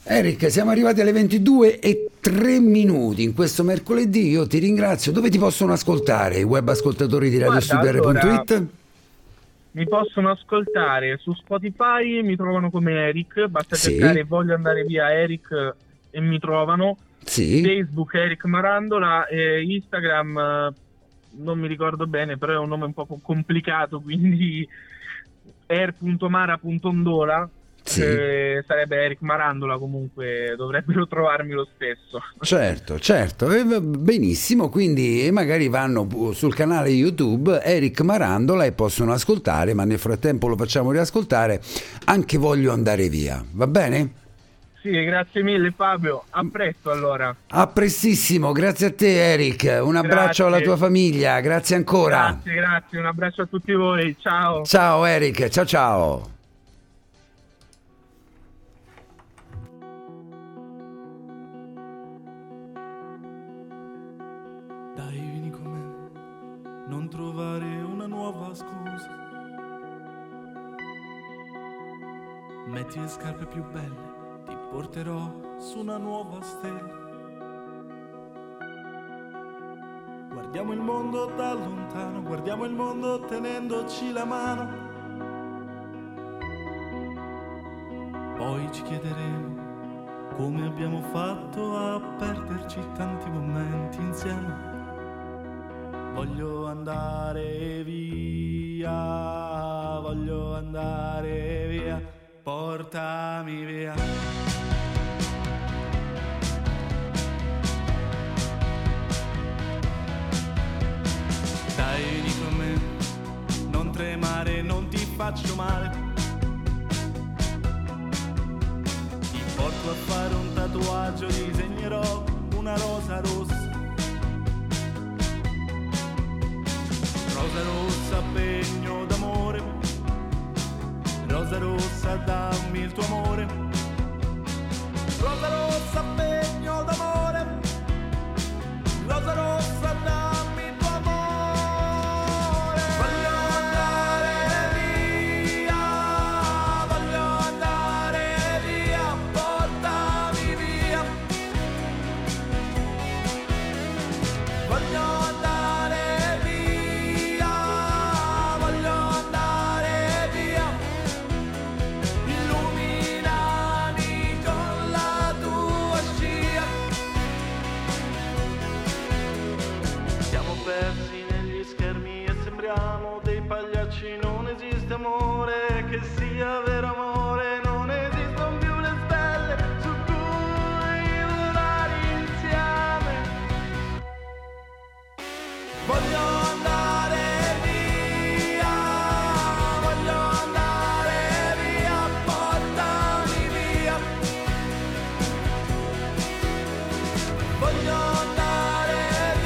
Eric, siamo arrivati alle 22 e 3 minuti in questo mercoledì. Io ti ringrazio. Dove ti possono ascoltare i web ascoltatori di radiostudiare.it? Mi possono ascoltare su Spotify, mi trovano come Eric, basta Sì. cercare voglio andare via Eric e mi trovano. Sì. Facebook Eric Marandola e Instagram eh, non mi ricordo bene, però è un nome un po' complicato, quindi er.mara.ondola Sì. eh, sarebbe Eric Marandola comunque, dovrebbero trovarmi lo stesso. Certo, certo, e va benissimo, quindi magari vanno sul canale YouTube Eric Marandola e possono ascoltare, ma nel frattempo lo facciamo riascoltare, anche voglio andare via, va bene? Sì, grazie mille Fabio, a presto allora. A prestissimo, grazie a te Eric, un abbraccio Grazie. alla tua famiglia, grazie ancora. Grazie, grazie, un abbraccio a tutti voi, ciao. Ciao Eric, ciao ciao. Metti le scarpe più belle, ti porterò su una nuova stella. Guardiamo il mondo da lontano, guardiamo il mondo tenendoci la mano. Poi ci chiederemo come abbiamo fatto a perderci tanti momenti insieme. Voglio andare via, portami via. Dai, vieni con me, non tremare, non ti faccio male. Ti porto a fare un tatuaggio, disegnerò una rosa rossa. Rosa rossa, d'amore. Rosa rossa, dammi il tuo amore. Rosa rossa, pegno d'amore. Rosa rossa,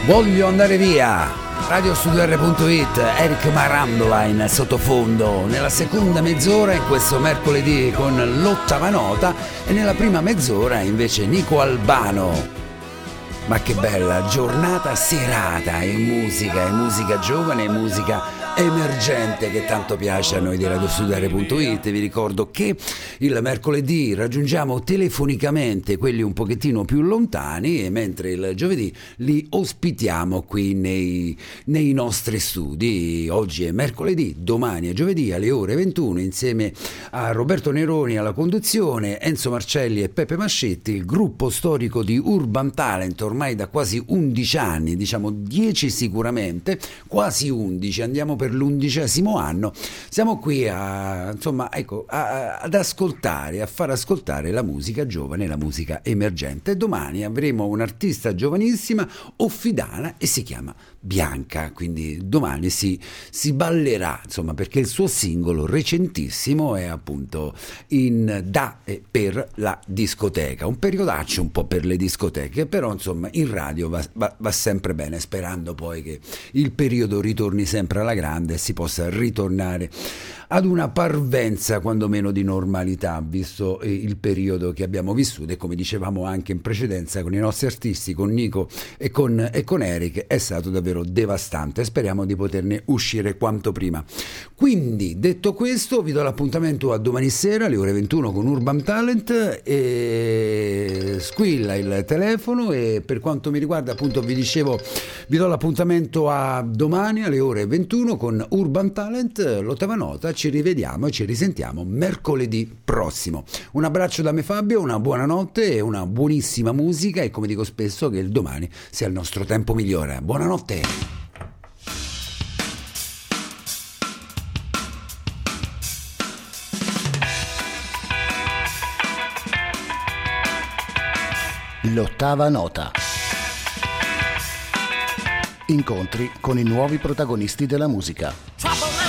Voglio andare via. Radiostudio.it, Eric Marandola in sottofondo nella seconda mezz'ora questo mercoledì con l'ottava nota e nella prima mezz'ora invece Nico Albano. Ma che bella giornata serata, è musica, è musica giovane, è musica emergente che tanto piace a noi di RadioSudare.it. Vi ricordo che il mercoledì raggiungiamo telefonicamente quelli un pochettino più lontani, mentre il giovedì li ospitiamo qui nei, nei nostri studi. Oggi è mercoledì, domani è giovedì alle ore 21 insieme a Roberto Neroni alla conduzione, Enzo Marcelli e Peppe Mascetti, il gruppo storico di Urban Talent ormai da quasi 11 anni, diciamo 10 sicuramente, quasi 11, andiamo per per l'undicesimo anno, siamo qui a, insomma, ecco, a, ad ascoltare, a far ascoltare la musica giovane, la musica emergente. Domani avremo un'artista giovanissima, offidana, e si chiama Bianca, quindi domani si, si ballerà, insomma, perché il suo singolo recentissimo è appunto in da e per la discoteca, un periodaccio un po' per le discoteche, però insomma in radio va, va, va sempre bene, sperando poi che il periodo ritorni sempre alla grande e si possa ritornare ad una parvenza quantomeno di normalità, visto eh, il periodo che abbiamo vissuto e come dicevamo anche in precedenza con i nostri artisti, con Nico e con, e con Eric, è stato davvero devastante. Speriamo di poterne uscire quanto prima. Quindi, detto questo, vi do l'appuntamento a domani sera alle ore 21 con Urban Talent e squilla il telefono e per quanto mi riguarda, appunto, vi dicevo, vi do l'appuntamento a domani alle ore 21 con Urban Talent, l'ottava nota ci rivediamo e ci risentiamo mercoledì prossimo. Un abbraccio da me Fabio, una buona notte e una buonissima musica e come dico spesso che il domani sia il nostro tempo migliore. Buonanotte! L'ottava nota. Incontri con i nuovi protagonisti della musica.